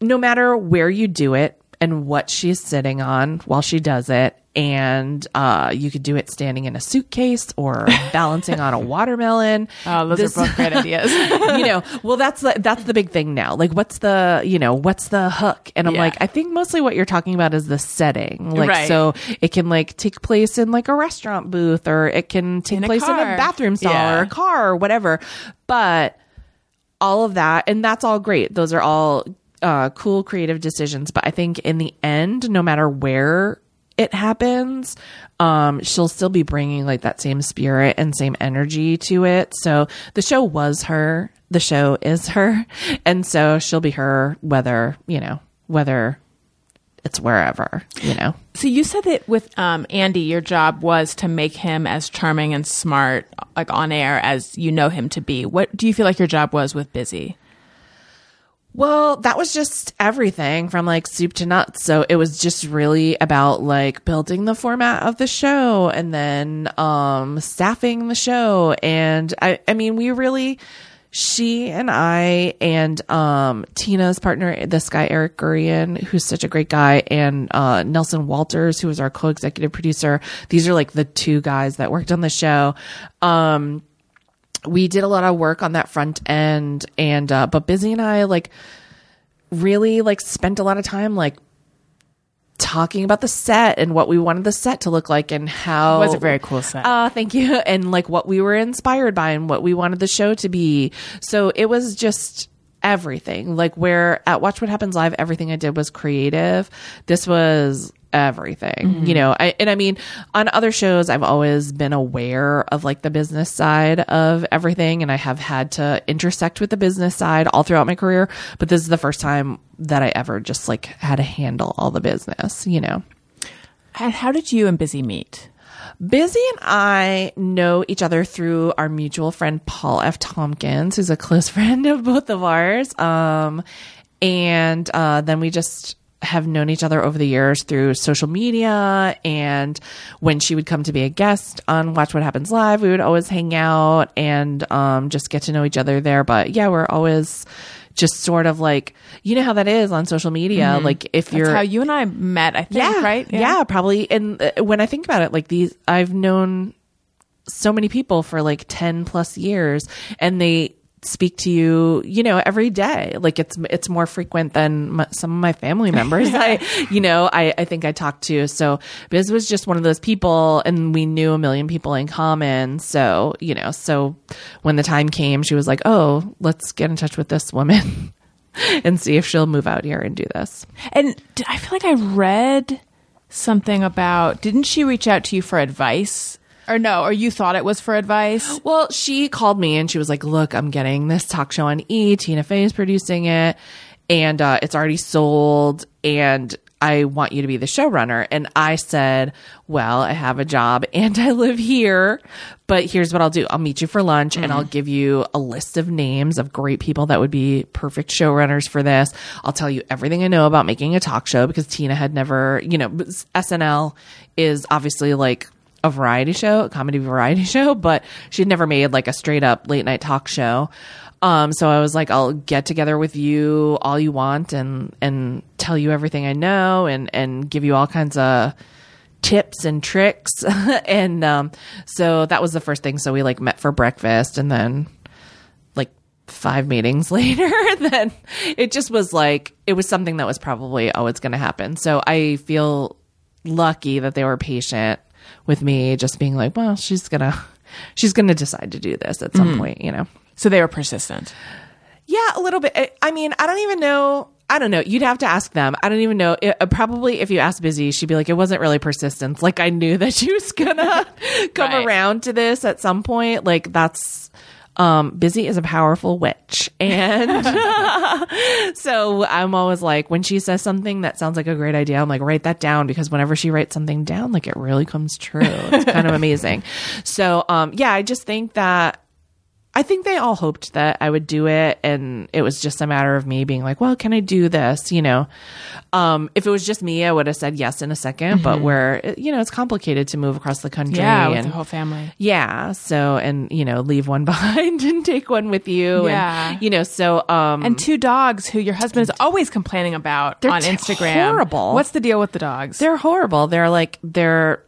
no matter where you do it and what she's sitting on while she does it and uh, you could do it standing in a suitcase or balancing on a watermelon Oh, those This- are both great ideas. you know well that's the that's the big thing now like what's the you know what's the hook and i'm Yeah. like i think mostly what you're talking about is the setting like Right. so it can like take place in like a restaurant booth or it can take In place in a bathroom stall Yeah. or a car or whatever but all of that and that's all great those are all uh, cool creative decisions but i think in the end no matter where it happens, um, she'll still be bringing like that same spirit and same energy to it. So the show was her. The show is her. And so she'll be her whether, you know, whether it's wherever, you know. So you said that with um, Andy, your job was to make him as charming and smart, like on air, as you know him to be. What do you feel like your job was with Busy? Well, that was just everything from like soup to nuts. So it was just really about like building the format of the show and then um staffing the show. And I I mean, we really she and I and um Tina's partner, this guy Eric Gurian, who's such a great guy, and uh Nelson Walters, who was our co-executive producer. These are like the two guys that worked on the show. Um we did a lot of work on that front end and uh but busy and i like really like spent a lot of time like talking about the set and what we wanted the set to look like and how It was a very cool set. uh thank you. And like what we were inspired by and what we wanted the show to be. So it was just everything. Like where at watch what happens live everything i did was creative. This was everything you know I, and i mean on other shows i've always been aware of like the business side of everything and i have had to intersect with the business side all throughout my career but this is the first time that i ever just like had to handle all the business you know and how did you and Busy meet? Busy and I know each other through our mutual friend Paul F. Tompkins, who's a close friend of both of ours. Um, and uh, then we just have known each other over the years through social media. And when she would come to be a guest on Watch What Happens Live, we would always hang out and um, just get to know each other there. But yeah, we're always just sort of like, you know how that is on social media. Like if you're That's how you and I met, I think, yeah, right? Yeah. probably. And uh, when I think about it, like these, I've known so many people for like 10 plus years and they speak to you, you know, every day. Like it's, it's more frequent than my, some of my family members. I, you know, I, I think I talked to. So Biz was just one of those people and we knew a million people in common. So, you know, so when the time came, she was like, Oh, let's get in touch with this woman and see if she'll move out here and do this. And I feel like I read something about, didn't she reach out to you for advice? Or no, or you thought it was for advice? Well, she called me and she was like, "Look, I'm getting this talk show on E. Tina Fey is producing it, and uh, it's already sold, and I want you to be the showrunner." And I said, "Well, I have a job and I live here, but here's what I'll do: I'll meet you for lunch and I'll give you a list of names of great people that would be perfect showrunners for this. I'll tell you everything I know about making a talk show because Tina had never, you know, SNL is obviously like." A variety show, a comedy variety show, but she'd never made like a straight up late night talk show. Um, so I was like, I'll get together with you all you want and, and tell you everything I know and, and give you all kinds of tips and tricks. and, um, so that was the first thing. So we like met for breakfast and then like five meetings later, then it just was like, it was something that was probably, oh, it's going to happen. So I feel lucky that they were patient with me just being like, well, she's gonna, she's gonna decide to do this at some point, you know? So they were persistent. Yeah, a little bit. I- mean, I don't even know. I don't know. You'd have to ask them. I don't even know. It, uh, probably if you asked Busy, she'd be like, it wasn't really persistence. Like I knew that she was gonna come Right. around to this at some point. Like that's, um, Busy is a powerful witch. And so I'm always like, when she says something that sounds like a great idea, I'm like, write that down because whenever she writes something down, like it really comes true. It's kind of amazing. So, um, yeah, I just think that I think they all hoped that I would do it, and it was just a matter of me being like, "Well, can I do this?" You know, um, if it was just me, I would have said yes in a 2nd But where you know it's complicated to move across the country, Yeah, with and the whole family. yeah, so and you know, leave one behind and take one with you, Yeah. and you know, so um, And two dogs who your husband is always complaining about on t- Instagram. horrible. What's the deal with the dogs? They're horrible. They're like they're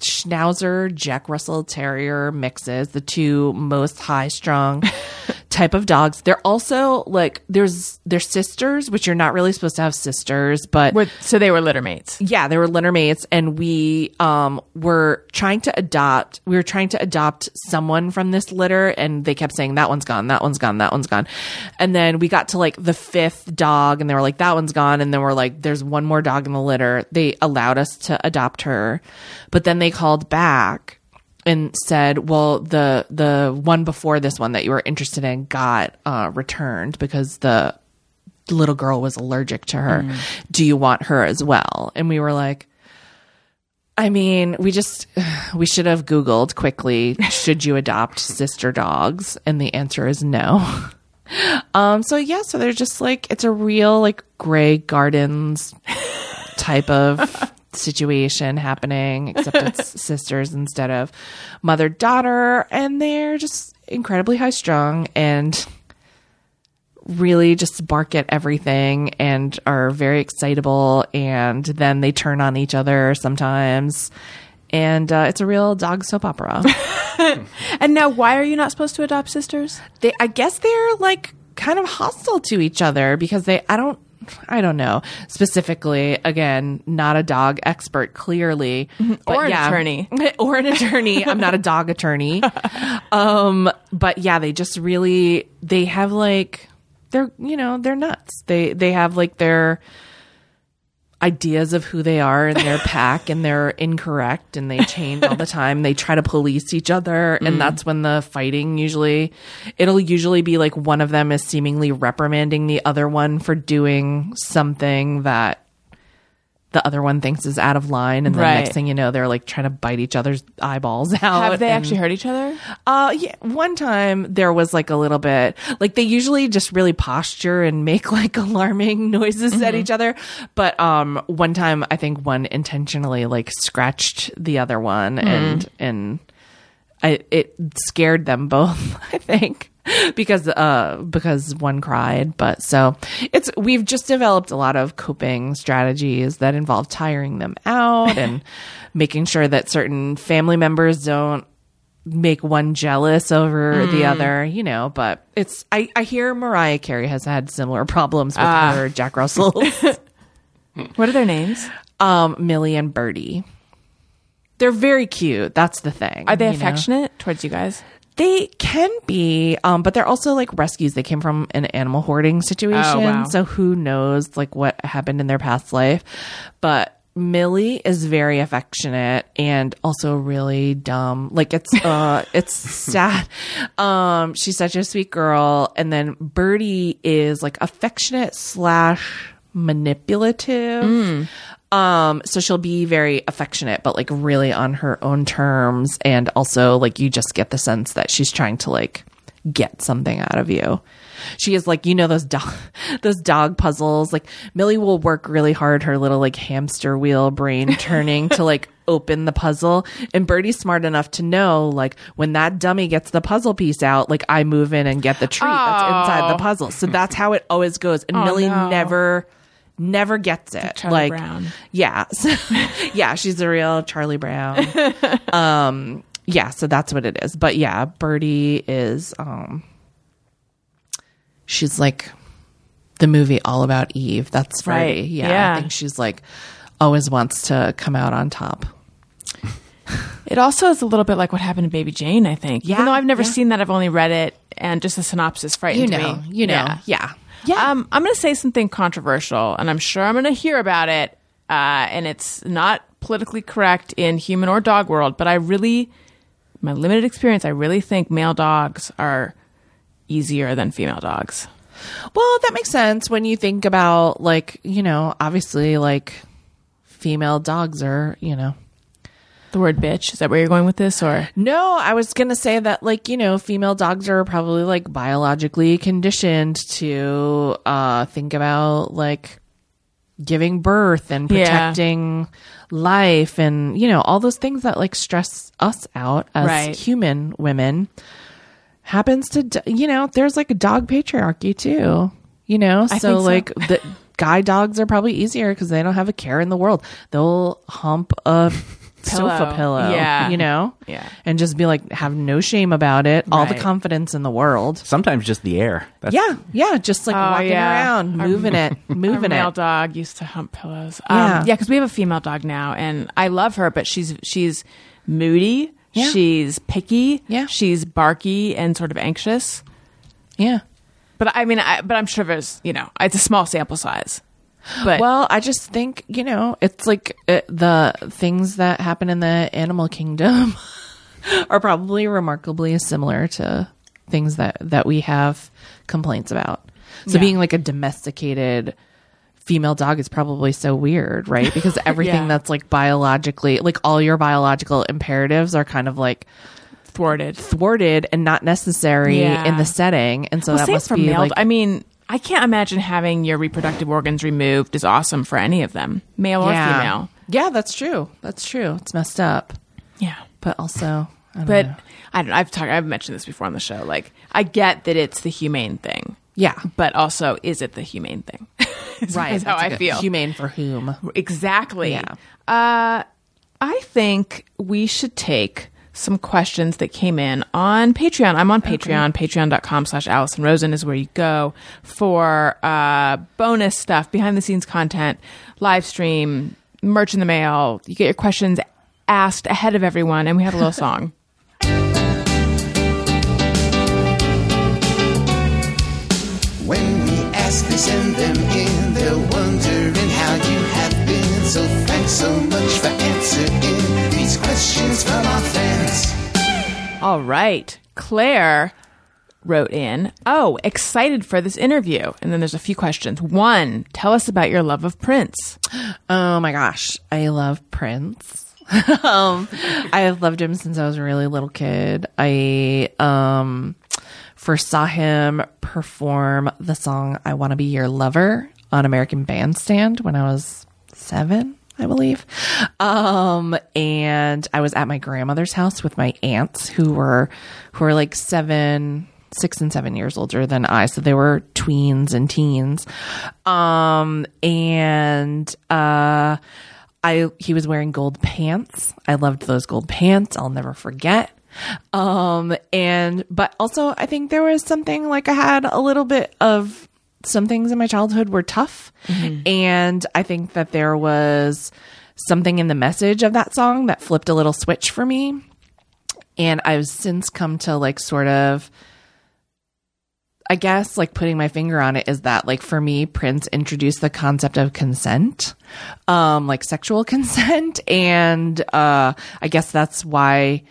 Schnauzer Jack Russell Terrier mixes, the two most high strung type of dogs. They're also like there's they're sisters, which you're not really supposed to have sisters, but Were- so they were litter mates. yeah, they were litter mates, and we um were trying to adopt. We were trying to adopt someone from this litter, and they kept saying that one's gone, that one's gone, that one's gone, and then we got to like the fifth dog, and they were like that one's gone, and then we're like, there's one more dog in the litter. They allowed us to adopt her, but then they called back and said, "Well, the the one before this one that you were interested in got uh, returned because the little girl was allergic to her. Do you want her as well?" And we were like, "I mean, we just we should have googled quickly, should you adopt sister dogs?" And the answer is no. Um so yeah, so they're just like it's a real like Grey Gardens type of situation happening, except it's sisters instead of mother daughter, and they're just incredibly high strung and really just bark at everything and are very excitable, and then they turn on each other sometimes. And uh, it's a real dog soap opera. And now, why are you not supposed to adopt sisters? they I guess they're like kind of hostile to each other because they I don't I don't know specifically again not a dog expert clearly but Mm-hmm. Or an yeah. attorney. or an attorney I'm not a dog attorney um but yeah they just really they have like they're you know they're nuts they they have like their ideas of who they are and their pack and they're incorrect and they change all the time. They try to police each other and mm. that's when the fighting usually it'll usually be like one of them is seemingly reprimanding the other one for doing something that the other one thinks is out of line and the Right. next thing you know they're like trying to bite each other's eyeballs out Have they and- actually hurt each other? uh, yeah. One time there was like a little bit like they usually just really posture and make like alarming noises at each other. But um, one time I think one intentionally like scratched the other one and and I it scared them both. I think because uh because one cried but so it's we've just developed a lot of coping strategies that involve tiring them out and making sure that certain family members don't make one jealous over the other you know but it's i i hear mariah carey has had similar problems with her jack russell What are their names? um millie and birdie they're very cute that's the thing Are they you know? affectionate towards you guys? They can be, um, but they're also like rescues. They came from an animal hoarding situation, Oh, wow. so who knows like what happened in their past life. But Millie is very affectionate and also really dumb. Like it's uh it's sad. Um she's such a sweet girl. And then Birdie is like affectionate slash manipulative. Um, so she'll be very affectionate, but like really on her own terms. And also, like, you just get the sense that she's trying to like get something out of you. She is like, you know, those dog, those dog puzzles. Like, Millie will work really hard, her little like hamster wheel brain turning to like open the puzzle. And Birdie's smart enough to know, like, when that dummy gets the puzzle piece out, like, I move in and get the treat that's inside the puzzle. So that's how it always goes. And Millie no. never never gets it. Charlie like Brown. yeah. So, yeah, she's a real Charlie Brown. um yeah, so that's what it is. But yeah, Birdie is um she's like the movie All About Eve. That's Right. Yeah, Yeah. I think she's like always wants to come out on top. It also is a little bit like what happened to Baby Jane, I think. Yeah, Even though I've never yeah. seen that, I've only read it, and just the synopsis frightened You know, me. you know. Yeah. Yeah. Yeah. Um, I'm going to say something controversial, and I'm sure I'm going to hear about it. Uh, and it's not politically correct in human or dog world, but I really, my limited experience, I really think male dogs are easier than female dogs. Well, that makes sense when you think about like, you know, obviously like female dogs are, you know, The word bitch, is that where you're going with this? Or No, I was going to say that like, you know, female dogs are probably like biologically conditioned to uh think about like giving birth and Yeah. protecting life and, you know, all those things that like stress us out as Right. human women happens to you know, there's like a dog patriarchy too. You know, so, so. like the guy dogs are probably easier cuz they don't have a care in the world. They'll hump a sofa pillow. Yeah. You know? Yeah. And just be like, have no shame about it. All the Right. confidence in the world. Sometimes just the air. That's, Yeah. Yeah. Just like Oh, walking yeah. around, Our- moving it, Our moving male it. dog used to hump pillows. Yeah. Um, yeah, because we have a female dog now, and I love her, but she's she's moody. Yeah. She's picky. Yeah. She's barky and sort of anxious. Yeah. But I mean, I, but I'm sure there's you know it's a small sample size. But Well, I just think, you know, it's like uh the things that happen in the animal kingdom are probably remarkably similar to things that, that we have complaints about. So Yeah. being like a domesticated female dog is probably so weird, right? Because everything Yeah. that's like biologically, like all your biological imperatives are kind of like thwarted. thwarted and not necessary Yeah. in the setting. And so Well, that must be male. like, I mean, I can't imagine having your reproductive organs removed is awesome for any of them, male or female. Yeah, that's true. That's true. It's messed up. Yeah. But also, I But know. I don't know. I've talked. I've mentioned this before on the show. Like, I get that it's the humane thing. Yeah. But also, is it the humane thing? right. Is how I good- feel. Humane for whom? exactly. Yeah. Uh, I think we should take some questions that came in on Patreon. I'm on Patreon. Patreon.com slash Alison Rosen is where you go for uh, bonus stuff, behind the scenes content, live stream, merch in the mail. You get your questions asked ahead of everyone, and we have a little song. When we ask, they send them in. They're wondering So thanks so much for answering these questions from our fans. All right. Claire wrote in, Oh, excited for this interview. And then there's a few questions. One, tell us about your love of Prince. Oh my gosh, I love Prince. um, I have loved him since I was a really little kid. I um first saw him perform the song "I Want to Be Your Lover" on American Bandstand when I was seven. I believe. Um, and I was at my grandmother's house with my aunts who were, who were like seven, six and seven years older than I. So they were tweens and teens. Um, and, uh, I, he was wearing gold pants. I loved those gold pants. I'll never forget. Um, and, but also I think there was something like I had a little bit of some things in my childhood were tough. And I think that there was something in the message of that song that flipped a little switch for me. And I've since come to like sort of, I guess, like putting my finger on it is that like for me, Prince introduced the concept of consent, um, like sexual consent. And, uh, I guess that's why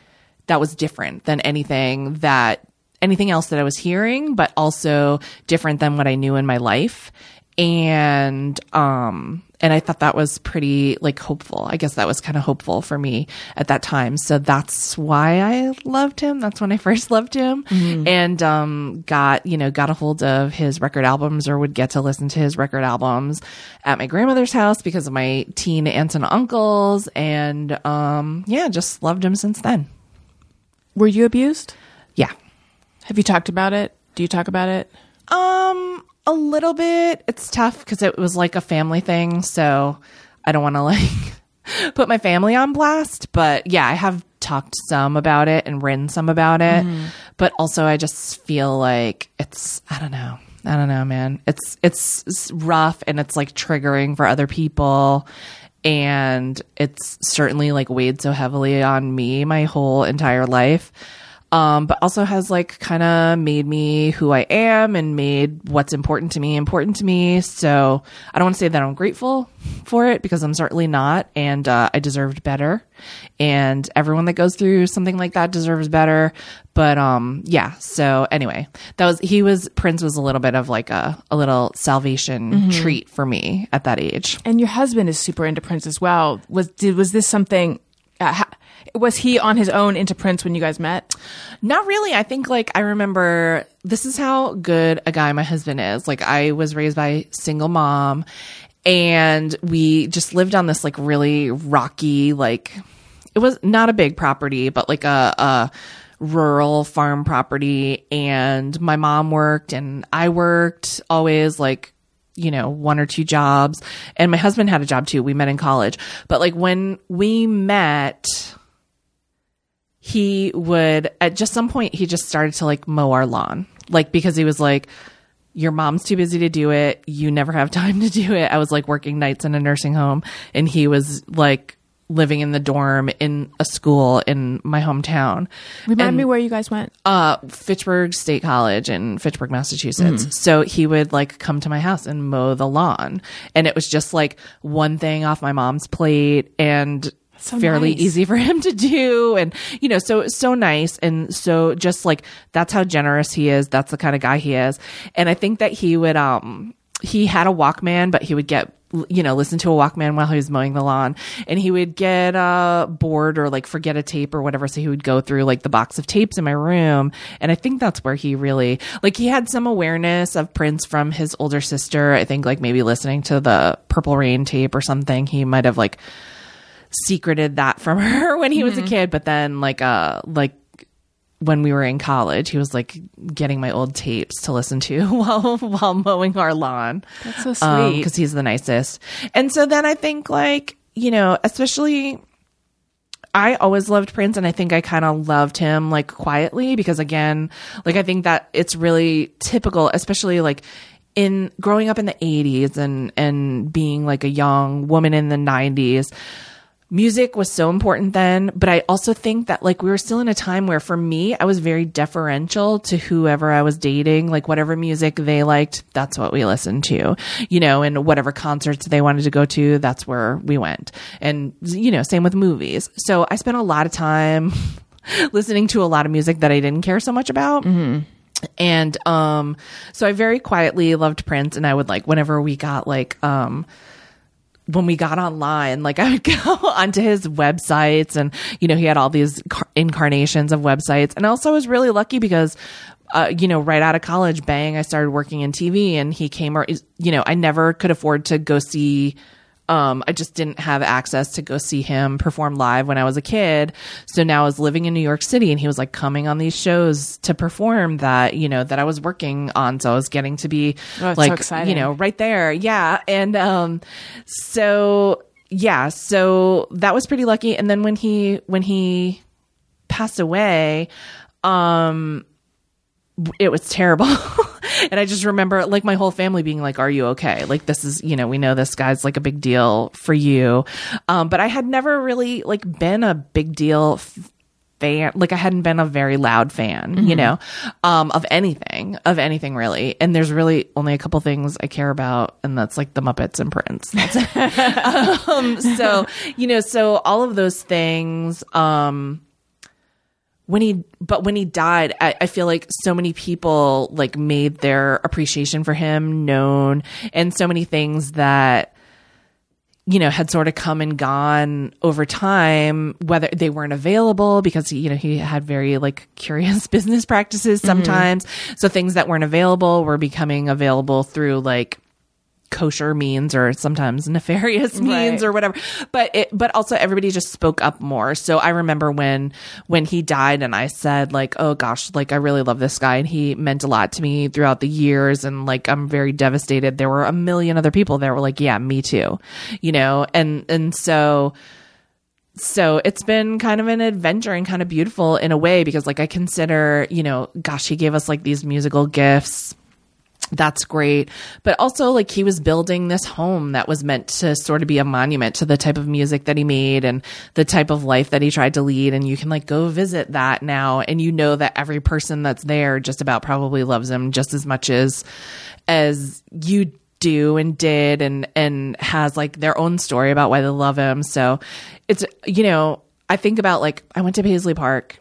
that was different than anything that anything else that I was hearing, but also different than what I knew in my life. And um and I thought that was pretty like hopeful. I guess that was kind of hopeful for me at that time. So that's why I loved him. That's when I first loved him. And um got, you know, got a hold of his record albums or would get to listen to his record albums at my grandmother's house because of my teen aunts and uncles and um yeah, just loved him since then. Were you abused? Have you talked about it? Do you talk about it? Um, a little bit. It's tough because it was like a family thing, so I don't want to like put my family on blast. But yeah, I have talked some about it and written some about it. But also, I just feel like it's I don't know. I don't know, man. It's, it's rough and it's like triggering for other people. And it's certainly like weighed so heavily on me my whole entire life um, but also has like kind of made me who I am and made what's important to me important to me. So I don't want to say that I'm grateful for it because I'm certainly not, and uh, I deserved better. And everyone that goes through something like that deserves better. But um, yeah. So anyway, that was he was Prince was a little bit of like a a little salvation treat for me at that age. And your husband is super into Prince as well. Was did was this something? Uh, ha, was he on his own into Prince when you guys met? Not really. I think like I remember this is how good a guy my husband is. Like I was raised by a single mom and we just lived on this like really rocky like it was not a big property but like a, a rural farm property and my mom worked and I worked always like you know, one or two jobs. And my husband had a job too. We met in college. But like when we met, he would at just some point he just started to like mow our lawn. Like because he was like, Your mom's too busy to do it. You never have time to do it. I was like working nights in a nursing home and he was like living in the dorm in a school in my hometown. Remind And- me where you guys went. uh Fitchburg State College in Fitchburg, Massachusetts. So he would like come to my house and mow the lawn. And it was just like one thing off my mom's plate and So fairly nice. easy for him to do. And you know so so nice and so just like that's how generous he is. That's the kind of guy he is. And i think that he would um he had a walkman but he would get you know listen to a walkman while he was mowing the lawn. And he would get uh bored or like forget a tape or whatever. So he would go through like the box of tapes in my room. And i think that's where he really like he had some awareness of prince from his older sister. I think like maybe listening to the purple rain tape or something he might have like secreted that from her when he was a kid but then like uh like when we were in college he was like getting my old tapes to listen to while while mowing our lawn That's so sweet. because he's the nicest and so then i think like you know especially I always loved Prince and I think I kind of loved him like quietly because again, like I think that it's really typical, especially like in growing up in the 80s and and being like a young woman in the 90s. Music was so important then, but I also think that like we were still in a time where for me, I was very deferential to whoever I was dating, like whatever music they liked, that's what we listened to, you know, and whatever concerts they wanted to go to, that's where we went. And, you know, same with movies. So I spent a lot of time listening to a lot of music that I didn't care so much about. And um so I very quietly loved Prince and I would like whenever we got like um when we got online, like I would go onto his websites and, you know, he had all these car- incarnations of websites. And also I was really lucky because, uh, you know, right out of college, bang, I started working in TV and he came, or, you know, I never could afford to go see, um, I just didn't have access to go see him perform live when I was a kid. So now I was living in New York City and he was like coming on these shows to perform that, you know, that I was working on. So I was getting to be Oh, so like, exciting. you know, right there. Yeah. And, um, so yeah, so that was pretty lucky. And then when he, when he passed away, um, it was terrible. and I just remember like my whole family being like, are you okay? Like this is, you know, we know this guy's like a big deal for you. Um, but I had never really like been a big deal f- fan. Like I hadn't been a very loud fan, you know, um, of anything, of anything really. And there's really only a couple things I care about. And that's like the Muppets and Prince. Um, so, you know, so all of those things, um, when he but when he died I, I feel like so many people like made their appreciation for him known and so many things that you know had sort of come and gone over time whether they weren't available because you know he had very like curious business practices mm-hmm. sometimes. So things that weren't available were becoming available through like kosher means or sometimes nefarious means Right. or whatever. But it but also everybody just spoke up more. So i remember when when he died and i said like oh gosh like i really love this guy. And he meant a lot to me throughout the years. And like i'm very devastated. There were a million other people that were like yeah me too you know? And and so so it's been kind of an adventure and kind of beautiful in a way because like i consider you know gosh he gave us like these musical gifts that's great. But also, like, he was building this home that was meant to sort of be a monument to the type of music that he made and the type of life that he tried to lead. And you can, like, go visit that now. And you know that every person that's there just about probably loves him just as much as, as you do and did and, and has, like, their own story about why they love him. So it's, you know, I think about, like, I went to Paisley Park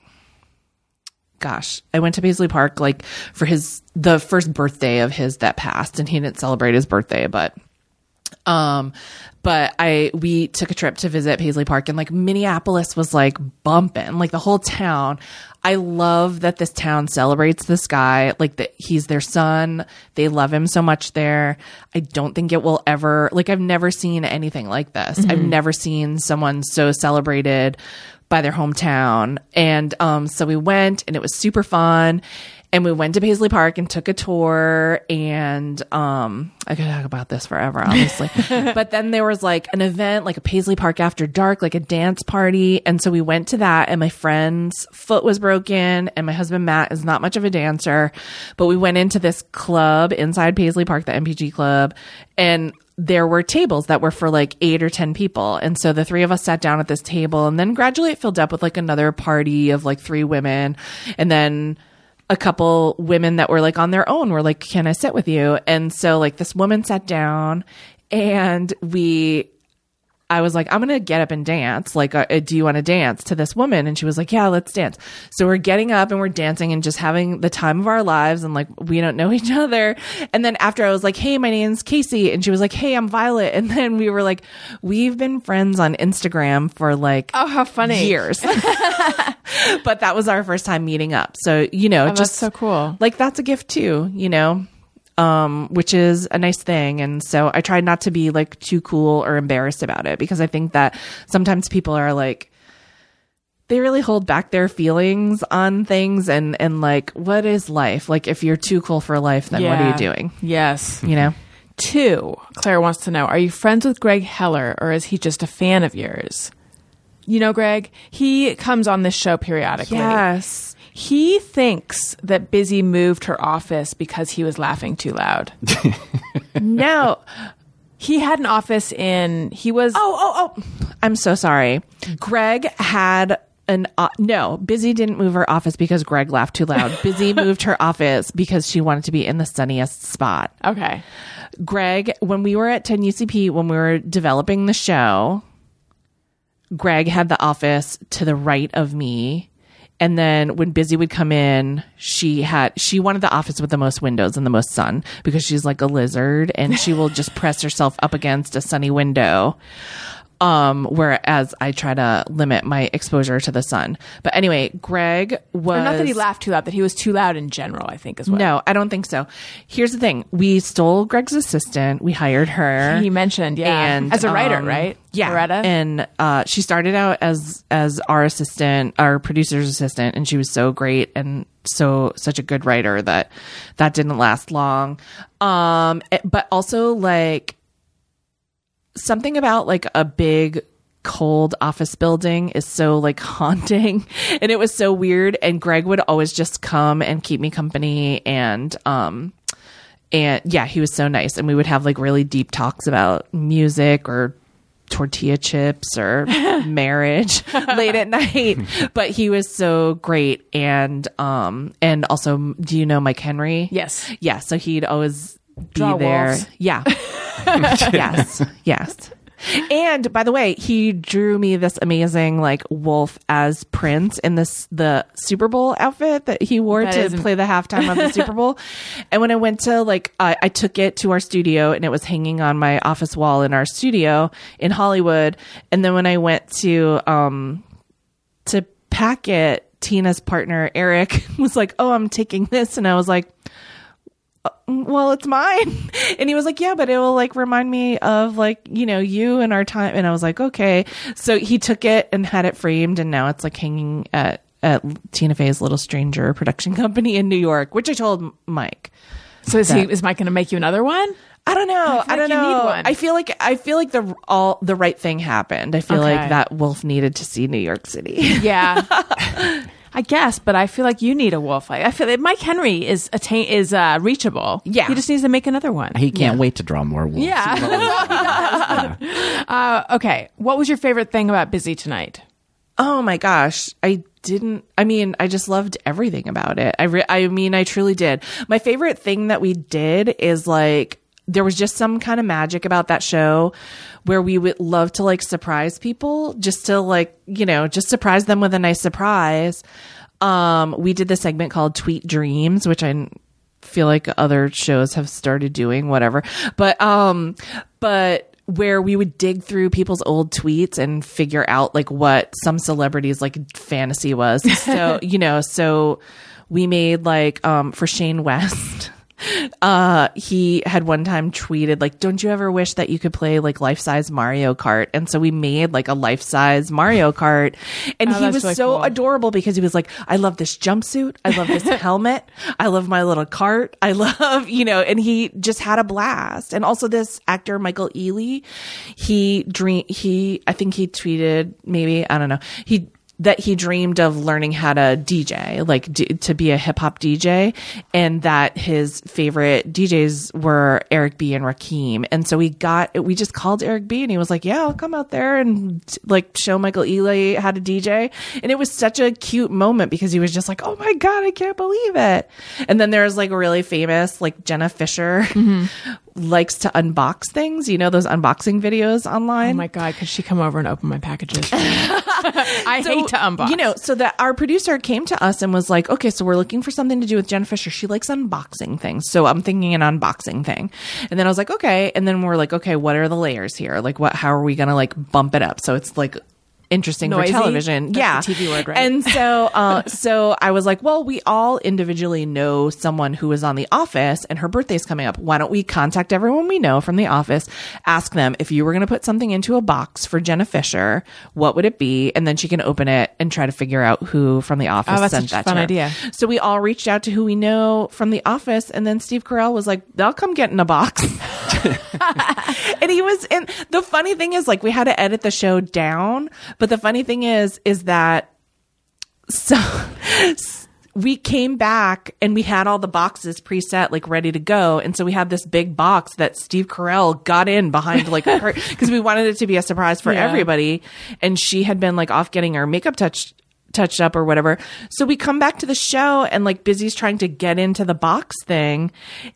gosh, I went to Paisley Park like for his the first birthday of his that passed, and he didn't celebrate his birthday, but um but I we took a trip to visit Paisley Park and like Minneapolis was like bumping like the whole town. I love that this town celebrates this guy like that he's their son. They love him so much there. I don't think it will ever like I've never seen anything like this. I've never seen someone so celebrated by their hometown. And um so we went and it was super fun and we went to Paisley Park and took a tour. And um, I could talk about this forever, obviously. but then there was like an event, like a Paisley Park after dark, like a dance party. And so we went to that, and my friend's foot was broken, and my husband Matt is not much of a dancer, but we went into this club inside Paisley Park, the NPG club, and there were tables that were for like eight or 10 people. And so the three of us sat down at this table and then gradually it filled up with like another party of like three women. And then a couple women that were like on their own were like, can I sit with you? And so like this woman sat down and we, I was like, I'm going to get up and dance. Like, uh, do you want to dance to this woman? And she was like, yeah, let's dance. So we're getting up and we're dancing and just having the time of our lives. And like, we don't know each other. And then after I was like, hey, my name's Caissie. And she was like, hey, I'm Violet. And then we were like, we've been friends on Instagram for like, Oh, how funny. years. but that was our first time meeting up. So, you know, Oh, that's just so cool. like that's a gift too, you know, um, which is a nice thing. And so I tried not to be like too cool or embarrassed about it because I think that sometimes people are like, they really hold back their feelings on things and, and like, what is life? Like, if you're too cool for life, then what are you doing? Yes. You know? Two, Claire wants to know Are you friends with Greg Heller or is he just a fan of yours? You know, Greg, he comes on this show periodically. Yes. He thinks that Busy moved her office because he was laughing too loud. No. He had an office in, he was, Oh, oh, oh. I'm so sorry. Greg had an uh, no. Busy didn't move her office because Greg laughed too loud. Busy moved her office because she wanted to be in the sunniest spot. okay. Greg, when we were at 10 UCP, when we were developing the show, Greg had the office to the right of me. And then when Busy would come in, she had she wanted the office with the most windows and the most sun because she's like a lizard and she will just press herself up against a sunny window. Um, whereas I try to limit my exposure to the sun. But anyway, Greg was Or not that he laughed too loud, that he was too loud in general, I think is what no, I don't think so. Here's the thing: we stole Greg's assistant. We hired her. he mentioned. Yeah. and As a writer, um, right? Yeah, Loretta? and uh, she started out as as our assistant, our producer's assistant, and she was so great and so such a good writer that that didn't last long. Um, it- but also like something about like a big cold office building is so like haunting and it was so weird and Greg would always just come and keep me company and um and yeah he was so nice and we would have like really deep talks about music or tortilla chips or marriage late at night but he was so great and um and also do you know Mike Henry Yes. yeah so he'd always be Draw there wolves. yeah yes, yes. And by the way, he drew me this amazing like wolf as Prince in this the Super Bowl outfit that he wore That to isn't- play the halftime of the Super Bowl. And when I went to like I I took it to our studio and it was hanging on my office wall in our studio in Hollywood. And then when I went to um to pack it, Tina's partner Eric was like, "Oh, I'm taking this," and I was like Mm, well, it's mine. And he was like, yeah, but it will like remind me of like, you know, you and our time. And I was like, okay. So he took it and had it framed and now it's like hanging at, at Tina Fey's Little Stranger production company in New York, which I told Mike. So is he is Mike going to make you another one? I don't know. I, like don't need know. I feel like I feel like the all the right thing happened. I feel Okay. like that wolf needed to see New York City. Yeah. I guess, but I feel like you need a wolf. I I feel like Mike Henry is attain is uh, reachable. Yeah. he just needs to make another one. He can't wait to draw more wolves. Yeah. uh, okay. What was your favorite thing about Busy tonight? Oh my gosh, I didn't. I mean, I just loved everything about it. I, re- I mean, I truly did. My favorite thing that we did is like there was just some kind of magic about that show where we would love to like surprise people, just to like you know, just surprise them with a nice surprise. Um, we did this segment called Tweet Dreams, which I feel like other shows have started doing whatever but um but where we would dig through people's old tweets and figure out like what some celebrities like fantasy was so you know so we made like um for Shane West uh, he had one time tweeted like, "Don't you ever wish that you could play like life size Mario Kart?" And so we made like a life size Mario Kart, and Oh, he was really so cool. adorable because he was like, "I love this jumpsuit, I love this helmet, I love my little cart, I love you know," and he just had a blast. And also this actor Michael Ealy, he dream he I think he tweeted maybe I don't know he that he dreamed of learning how to DJ, like d- to be a hip hop DJ, and that his favorite DJs were Eric B and Rakim. And so we got, we just called Eric B and he was like, yeah, I'll come out there and like show Michael Ealy how to DJ. And it was such a cute moment because he was just like, oh my God, I can't believe it. And then there's like a really famous, like Jenna Fischer mm-hmm. Likes to unbox things, you know, those unboxing videos online. Oh my god, could she come over and open my packages? I So, hate to unbox. You know, so that our producer came to us and was like, okay, so we're looking for something to do with Jen Fischer. She likes unboxing things. So I'm thinking an unboxing thing. And then I was like, okay. And then we're like, okay, what are the layers here? Like, what, how are we to like bump it up? So it's like, interesting Noisy? for television That's yeah TV word, right? and so uh so i was like well we all individually know someone who is on the office and her birthday's coming up why don't we contact everyone we know from the office ask them if you were going to put something into a box for jenna fischer what would it be and then she can open it and try to figure out who from the office Oh, that's sent that fun idea. so we all reached out to who we know from the office and then steve carell was like they'll come get in a box and he was and the funny thing is like we had to edit the show down but the funny thing is is that so we came back and we had all the boxes preset like ready to go and so we had this big box that steve carell got in behind like because we wanted it to be a surprise for Yeah. everybody and she had been like off getting her makeup touched touched up or whatever. So we come back to the show and like busy's trying to get into the box thing.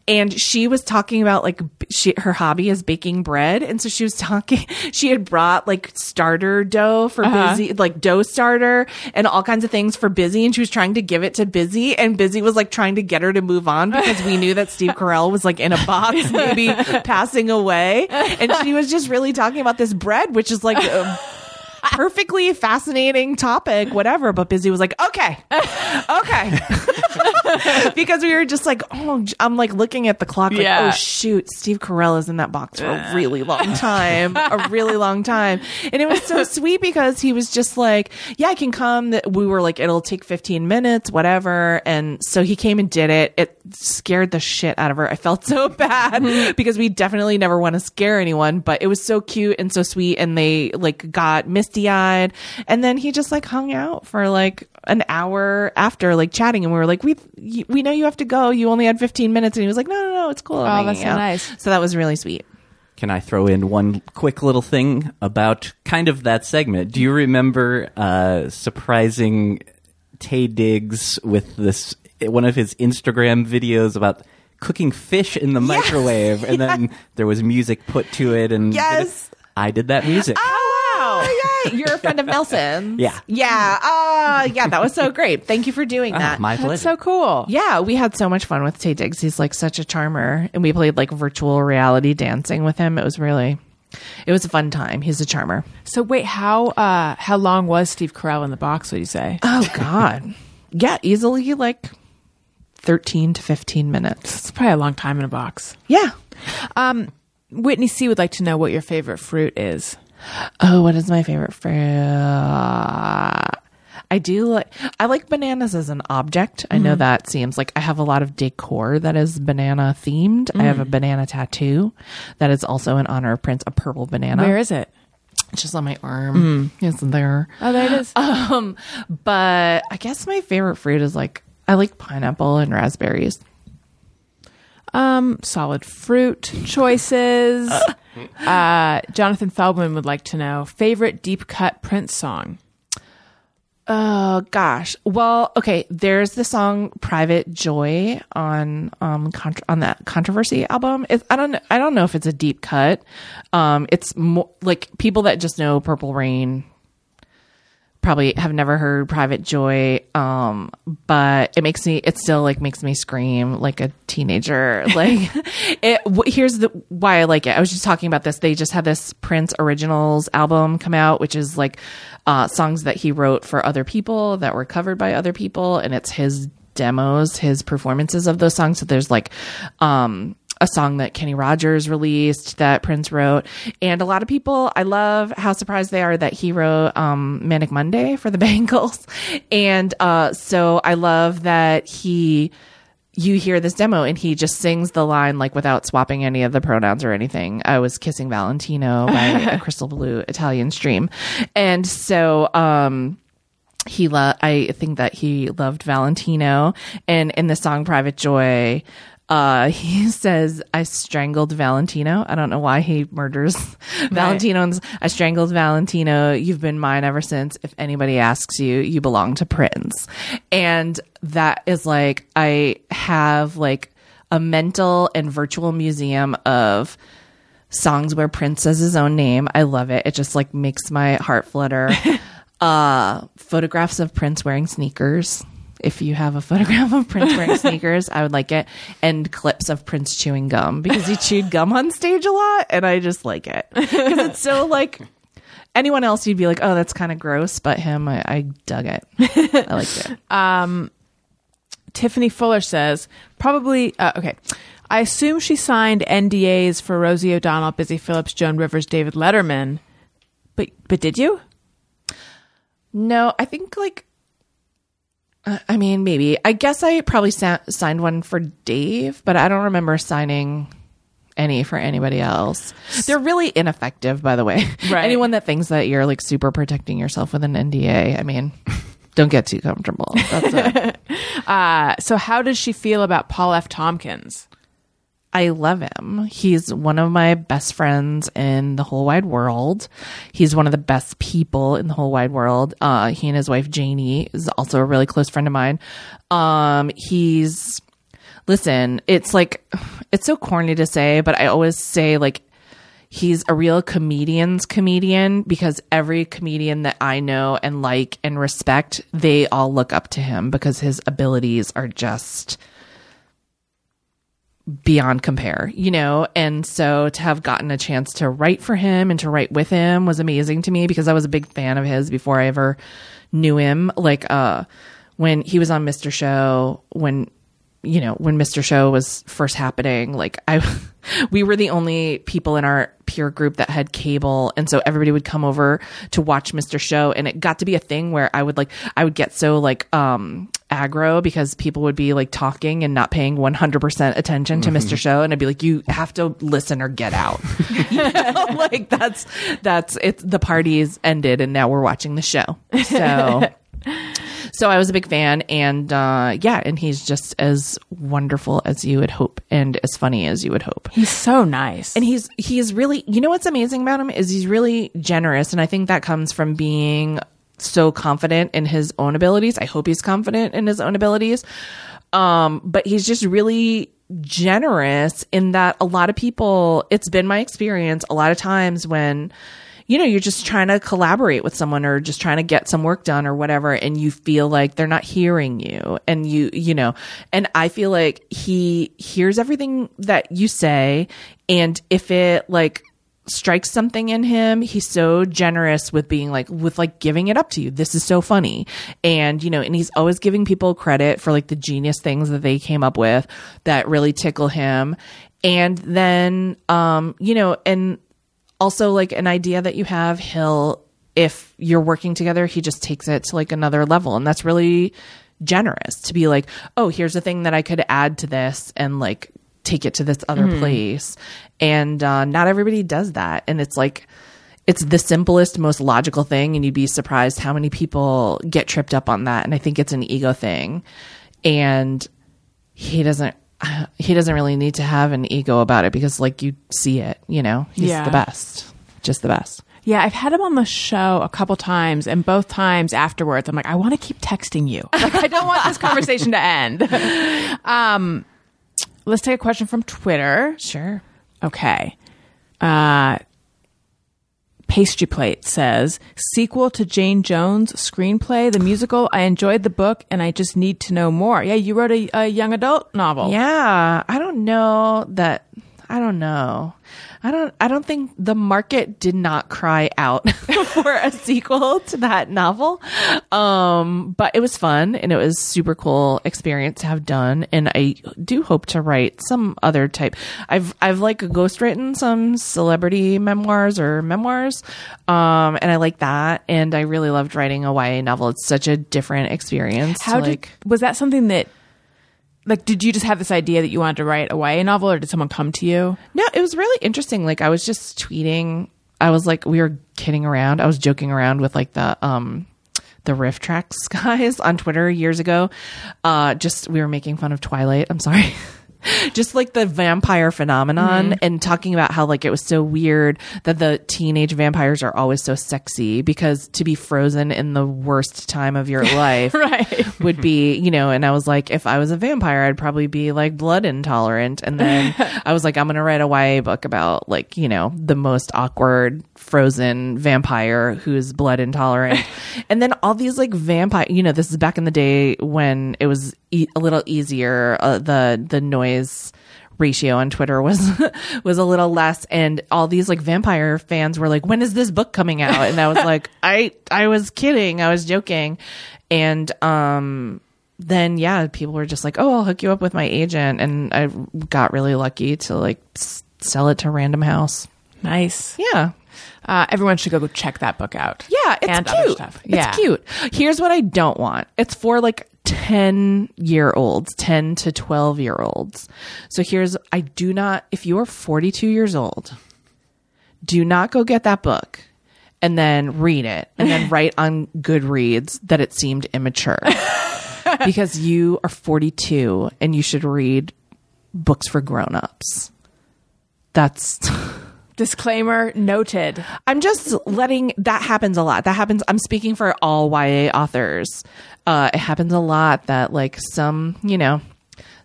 And she was talking about like she her hobby is baking bread. And so she was talking she had brought like starter dough for uh-huh. busy like dough starter and all kinds of things for busy. And she was trying to give it to busy. And busy was like trying to get her to move on because we knew that steve carell was like in a box maybe passing away. And she was just really talking about this bread which is like a perfectly fascinating topic whatever but busy was like okay okay because we were just like, oh, I'm like looking at the clock, like, oh, Yeah. oh shoot, Steve Carell is in that box for a really long time, a really long time, and it was so sweet because he was just like, yeah, I can come. That we were like, it'll take 15 minutes, whatever, and so he came and did it. It scared the shit out of her. I felt so bad because we definitely never want to scare anyone, but it was so cute and so sweet, and they like got misty eyed, and then he just like hung out for like an hour after like chatting. And we were like we we know you have to go. You only had 15 minutes. And he was like no no no. It's cool. I'm Oh, that's so out." nice. so that was really sweet. Can I throw in one quick little thing about kind of that segment? Do you remember uh, surprising Taye Diggs with this one of his Instagram videos about cooking fish in the microwave, and then there was music put to it, and Yes. I did that music. oh yeah you're a friend of Nelson's Yeah. yeah uh yeah that was so great thank you for doing Ah, that my pleasure. That's so cool. yeah we had so much fun with Taye Diggs he's like such a charmer and we played like virtual reality dancing with him it was really it was a fun time he's a charmer So wait, how uh how long was Steve Carell in the box? Would you say? oh god yeah easily like 13 to 15 minutes It's probably a long time in a box. yeah Um, Whitney C would like to know what your favorite fruit is. Oh, what is my favorite fruit? I do like I like bananas as an object. I Mm-hmm. know that seems like I have a lot of decor that is banana themed. I Mm. have a banana tattoo that is also in honor of Prince, a purple banana. Where is it? It's just on my arm. It's there. Oh, there it is. Um, but I guess my favorite fruit is like I like pineapple and raspberries. Um, solid fruit choices. Uh, Jonathan Feldman would like to know favorite deep cut Prince song. Oh gosh. Well, okay. There's the song "Private Joy" on um contr on that controversy album. It's, I don't know. I don't know if it's a deep cut. Um, it's more like people that just know Purple Rain probably have never heard "Private Joy." Um, but it makes me. It still like makes me scream like a teenager. Like it. wh- Here's the why I like it. I was just talking about this. They just had this Prince Originals album come out, which is like uh, songs that he wrote for other people that were covered by other people, and it's his demos his performances of those songs. So there's like um a song that Kenny Rogers released that Prince wrote. And a lot of people, I love how surprised they are that he wrote um, Manic Monday for the Bangles. And uh, so I love that he you hear this demo and he just sings the line like without swapping any of the pronouns or anything. I was kissing Valentino by a crystal blue Italian stream. And so um he lo- I think that he loved Valentino and in the song Private Joy uh, he says, I strangled Valentino. I don't know why he murders Valentino. and I strangled Valentino. You've been mine ever since. If anybody asks you, you belong to Prince. And that is like, I have like a mental and virtual museum of songs where Prince says his own name. I love it. It just like makes my heart flutter. uh, photographs of Prince wearing sneakers. If you have a photograph of Prince wearing sneakers, I would like it. And clips of Prince chewing gum because he chewed gum on stage a lot. And I just like it because it's so like anyone else, you'd be like, oh, that's kind of gross. But him, I, I dug it. I liked it. um, Tiffany Fuller says probably uh, okay. I assume she signed NDAs for Rosie O'Donnell, Busy Phillips, Joan Rivers, David Letterman. But but did you? No, I think like, uh, I mean, maybe. I guess I probably sa- signed one for Dave, but I don't remember signing any for anybody else. They're really ineffective, by the way. Right. Anyone that thinks that you're like super protecting yourself with an NDA, I mean, don't get too comfortable. That's it. Uh, so how does she feel about Paul F. Tompkins? I love him. He's one of my best friends in the whole wide world. He's one of the best people in the whole wide world. Uh, he and his wife Janie is also a really close friend of mine. Um, he's listen, it's like it's so corny to say, but I always say like he's a real comedian's comedian because every comedian that I know and like and respect, they all look up to him because his abilities are just beyond compare, you know? And so to have gotten a chance to write for him and to write with him was amazing to me because I was a big fan of his before I ever knew him. Like, uh, when he was on Mr. Show, when, you know, when Mr. Show was first happening, like I, we were the only people in our peer group that had cable. And so everybody would come over to watch Mr. Show. And it got to be a thing where I would like, I would get so like, um, aggro because people would be like talking and not paying 100% attention to Mr. Show. And I'd be like, you have to listen or get out. You know? like that's, that's, it's the party's ended and now we're watching the show. So, so I was a big fan and, uh, yeah, and he's just as wonderful as you would hope and as funny as you would hope. He's so nice. And he's he's really you know what's amazing about him is he's really generous and I think that comes from being so confident in his own abilities. I hope he's confident in his own abilities. Um but he's just really generous in that a lot of people it's been my experience a lot of times when you know, you're just trying to collaborate with someone or just trying to get some work done or whatever. And you feel like they're not hearing you and you, you know, and I feel like he hears everything that you say. And if it like strikes something in him, he's so generous with being like, with like giving it up to you. This is so funny. And, you know, and he's always giving people credit for like the genius things that they came up with that really tickle him. And then, um, you know, and also like an idea that you have he'll if you're working together he just takes it to like another level and that's really generous to be like oh here's a thing that i could add to this and like take it to this other place. And uh, not everybody does that. And it's like it's the simplest most logical thing. And you'd be surprised how many people get tripped up on that. And i think it's an ego thing. And he doesn't he doesn't really need to have an ego about it because like you see it you know? He's Yeah. the best. Just the best. Yeah, I've had him on the show a couple times, and both times afterwards, I'm like, I want to keep texting you. Like, I don't want this conversation to end. um, let's take a question from Twitter. sure Okay. Uh, Pastry Plate says sequel to Jane Jones screenplay, the musical. I enjoyed the book, and I just need to know more. Yeah, you wrote a, a young adult novel. yeah i don't know that I don't know. I don't I don't think the market did not cry out for a sequel to that novel. Um but it was fun and it was super cool experience to have done and I do hope to write some other type. I've I've like ghostwritten some celebrity memoirs or memoirs. Um and I like that and I really loved writing a YA novel. It's such a different experience. How did like was that something that like did you just have this idea that you wanted to write a YA novel or did someone come to you? No, it was really interesting. Like I was just tweeting. I was like, we were kidding around. I was joking around with like the um the RiffTrax guys on Twitter years ago. Uh just we were making fun of Twilight. I'm sorry. just like the vampire phenomenon mm-hmm. and talking about how like it was so weird that the teenage vampires are always so sexy because to be frozen in the worst time of your life Right. would be, you know, and I was like, if I was a vampire, I'd probably be like blood intolerant. And then I was like, I'm going to write a YA book about like, you know, the most awkward frozen vampire who's blood intolerant. and then all these like vampire, you know, this is back in the day when it was e- a little easier. Uh, the, the noise ratio on Twitter was was a little less and all these like vampire fans were like when is this book coming out and I was like I I was kidding I was joking and um then yeah people were just like oh I'll hook you up with my agent and I got really lucky to like s- sell it to Random House Nice. yeah Uh, everyone should go check that book out. yeah, it's and cute. It's Yeah. cute. Here's what I don't want. It's for like 10 year olds, 10 to 12 year olds. So here's, I do not, if you're 42 years old, do not go get that book and then read it and then write on Goodreads that it seemed immature because you are 42 and you should read books for grown-ups. That's Disclaimer noted. I'm just letting that happens a lot. That happens. I'm speaking for all YA authors. Uh, it happens a lot that like some, you know,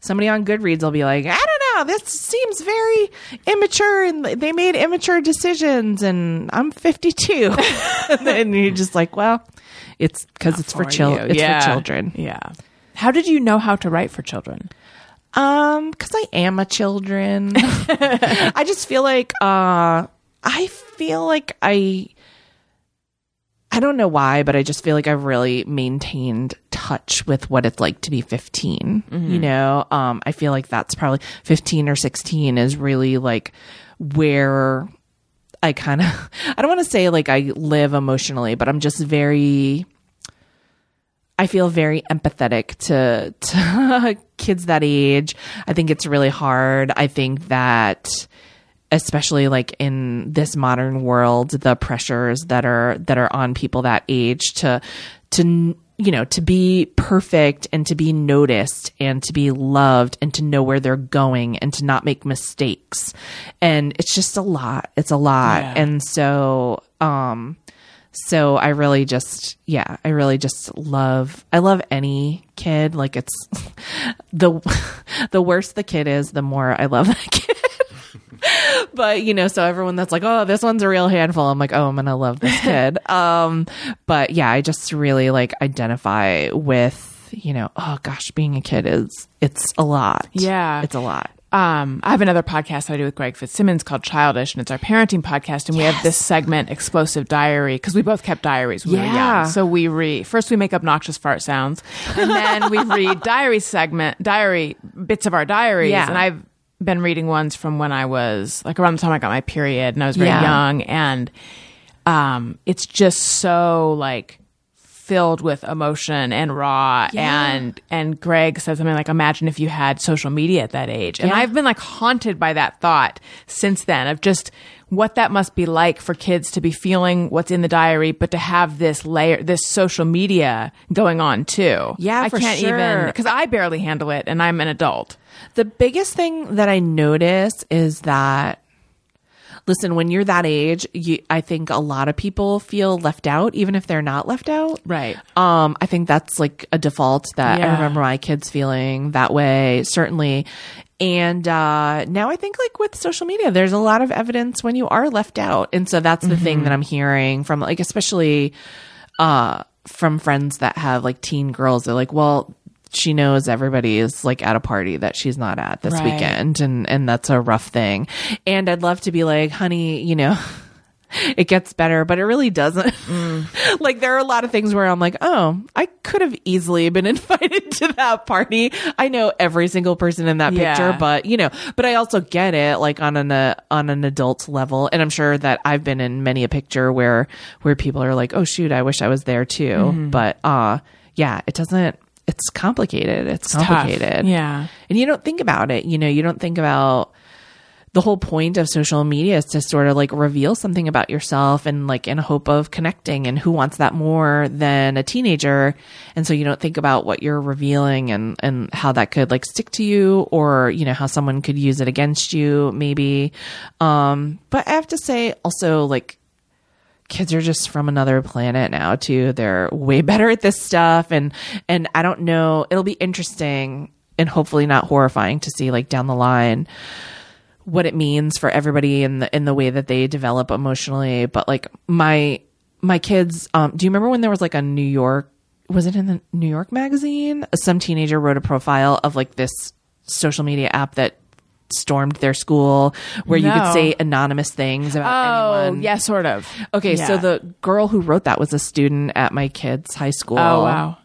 somebody on Goodreads will be like, I don't know, this seems very immature and they made immature decisions and I'm 52. and you're just like, well, it's because it's for children. It's Yeah. for children. Yeah. How did you know how to write for children? Um, because I am a children. I just feel like uh I feel like I I don't know why, but I just feel like I've really maintained touch with what it's like to be 15. You know, um, I feel like that's probably 15 or 16 is really like where I kind of, I don't want to say like I live emotionally, but I'm just very, I feel very empathetic to, to kids that age. I think it's really hard. I think that especially like in this modern world, the pressures that are that are on people that age to to you know to be perfect and to be noticed and to be loved and to know where they're going and to not make mistakes. And it's just a lot. It's a lot. Yeah. And so um so I really just yeah, I really just love I love any kid. Like it's the the worse the kid is, the more I love that kid. but you know, so everyone that's like, "Oh, this one's a real handful." I'm like, "Oh, I'm going to love this kid." um but yeah, I just really like identify with, you know, oh gosh, being a kid is it's a lot. Yeah. It's a lot. Um, I have another podcast that I do with Greg Fitzsimmons called Childish, and it's our parenting podcast. And we have this segment, Explosive Diary, because we both kept diaries when we were young. So we read first we make obnoxious fart sounds, and then we read diary segment, diary bits of our diaries. Yeah. And I've been reading ones from when I was like around the time I got my period, and I was very Yeah. young, and um, it's just so like filled with emotion and raw. And and Greg said something like imagine if you had social media at that age. And Yeah. I've been like haunted by that thought since then of just what that must be like for kids to be feeling what's in the diary but to have this layer this social media going on too. Yeah, I can't sure. even because I barely handle it and I'm an adult. The biggest thing that I notice is that listen, when you're that age, you, I think a lot of people feel left out even if they're not left out. Right. Um I think that's like a default that I remember my kids feeling that way certainly. And uh now I think like with social media there's a lot of evidence when you are left out. And so that's the thing that I'm hearing from like especially uh from friends that have like teen girls they're like well she knows everybody is like at a party that she's not at this Right. weekend and and that's a rough thing. And I'd love to be like, "Honey, you know, it gets better, but it really doesn't. like there are a lot of things where I'm like, oh, I could have easily been invited to that party. I know every single person in that Yeah. picture, but you know, but I also get it like on an uh, on an adult level, and I'm sure that I've been in many a picture where where people are like, oh shoot, I wish I was there too. Mm-hmm. But uh, yeah, it doesn't. It's complicated. It's, tough. complicated. Yeah. And you don't think about it. You know, you don't think about the whole point of social media is to sort of like reveal something about yourself and like in hope of connecting and who wants that more than a teenager and so you don't think about what you're revealing and and how that could like stick to you or you know how someone could use it against you maybe um but i have to say also like kids are just from another planet now too. They're way better at this stuff. And and i don't know it'll be interesting and hopefully not horrifying to see like down the line what it means for everybody in the in the way that they develop emotionally. But like my my kids um do you remember when there was like a new york was it in the new york magazine? Some teenager wrote a profile of like this social media app that stormed their school where you could say anonymous things about Oh, anyone yeah, sort of. Okay, so the girl who wrote that was a student at my kids' high school. Oh, wow.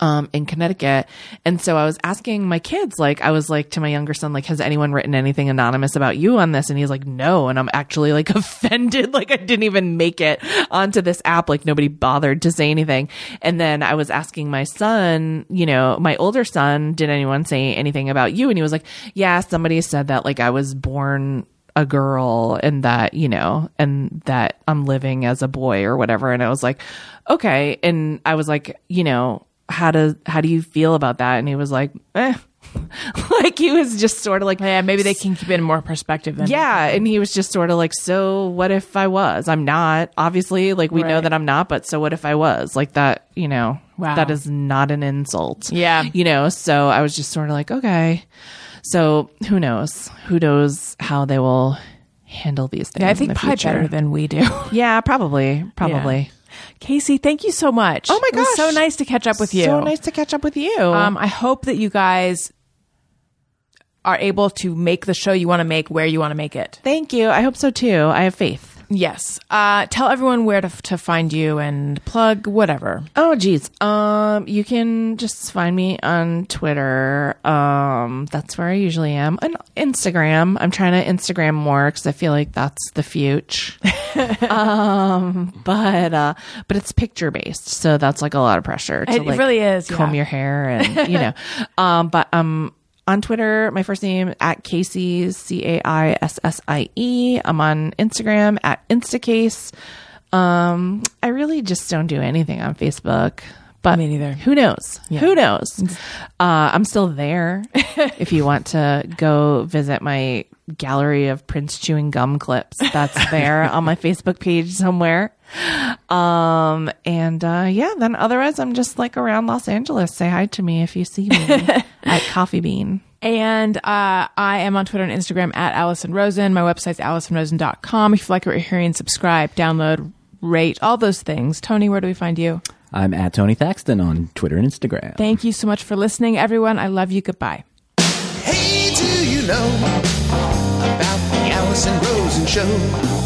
Um, in Connecticut, and so I was asking my kids, like, I was like to my younger son, like, has anyone written anything anonymous about you on this? And he's like, no. And I'm actually like offended, like I didn't even make it onto this app, like nobody bothered to say anything. And then I was asking my son, you know, my older son, did anyone say anything about you? And he was like, yeah, somebody said that, like, I was born a girl and that, you know, and that I'm living as a boy or whatever. And I was like, okay. And I was like, you know, how do, how do you feel about that? And he was like, eh. like he was just sort of like, Yeah, maybe they can keep it in more perspective than yeah. And he was just sort of like, so what if I was? I'm not. Obviously, like we know that I'm not, but so what if I was? Like that, you know, Wow. that is not an insult. Yeah. You know, so I was just sort of like, okay. So who knows? Who knows how they will handle these things? Yeah, I in think probably future. better than we do. Yeah, probably. Probably. Caissie, thank you so much. Oh my It was so nice to catch up with you. So nice to catch up with you. Um, I hope that you guys are able to make the show you want to make where you want to make it. Thank you. I hope so too. I have faith. Yes. Uh, tell everyone where to, to find you and plug whatever. Oh geez. Um you can just find me on Twitter. Um that's where I usually am. And Instagram. I'm trying to Instagram more cuz I feel like that's the future. um but uh but it's picture based. So that's like a lot of pressure to It like really is, comb yeah. your hair and you know. um but um on Twitter, my first name at Caissie C A I S S I E. I'm on Instagram at Instacase. Um, I really just don't do anything on Facebook. But Me neither. Who knows? Who knows? Uh, I'm still there. if you want to go visit my gallery of Prince chewing gum clips, that's there on my Facebook page somewhere. Um, and uh, yeah, then otherwise, I'm just like around Los Angeles. Say hi to me if you see me at Coffee Bean. And uh, I am on Twitter and Instagram at Alison Rosen. My website's AlisonRosen.com. If you like what you're hearing, subscribe, download, rate, all those things. Tony, where do we find you? I'm at Tony Thaxton on Twitter and Instagram. Thank you so much for listening, everyone. I love you. Goodbye. Hey, do you know about the Alison Rosen show?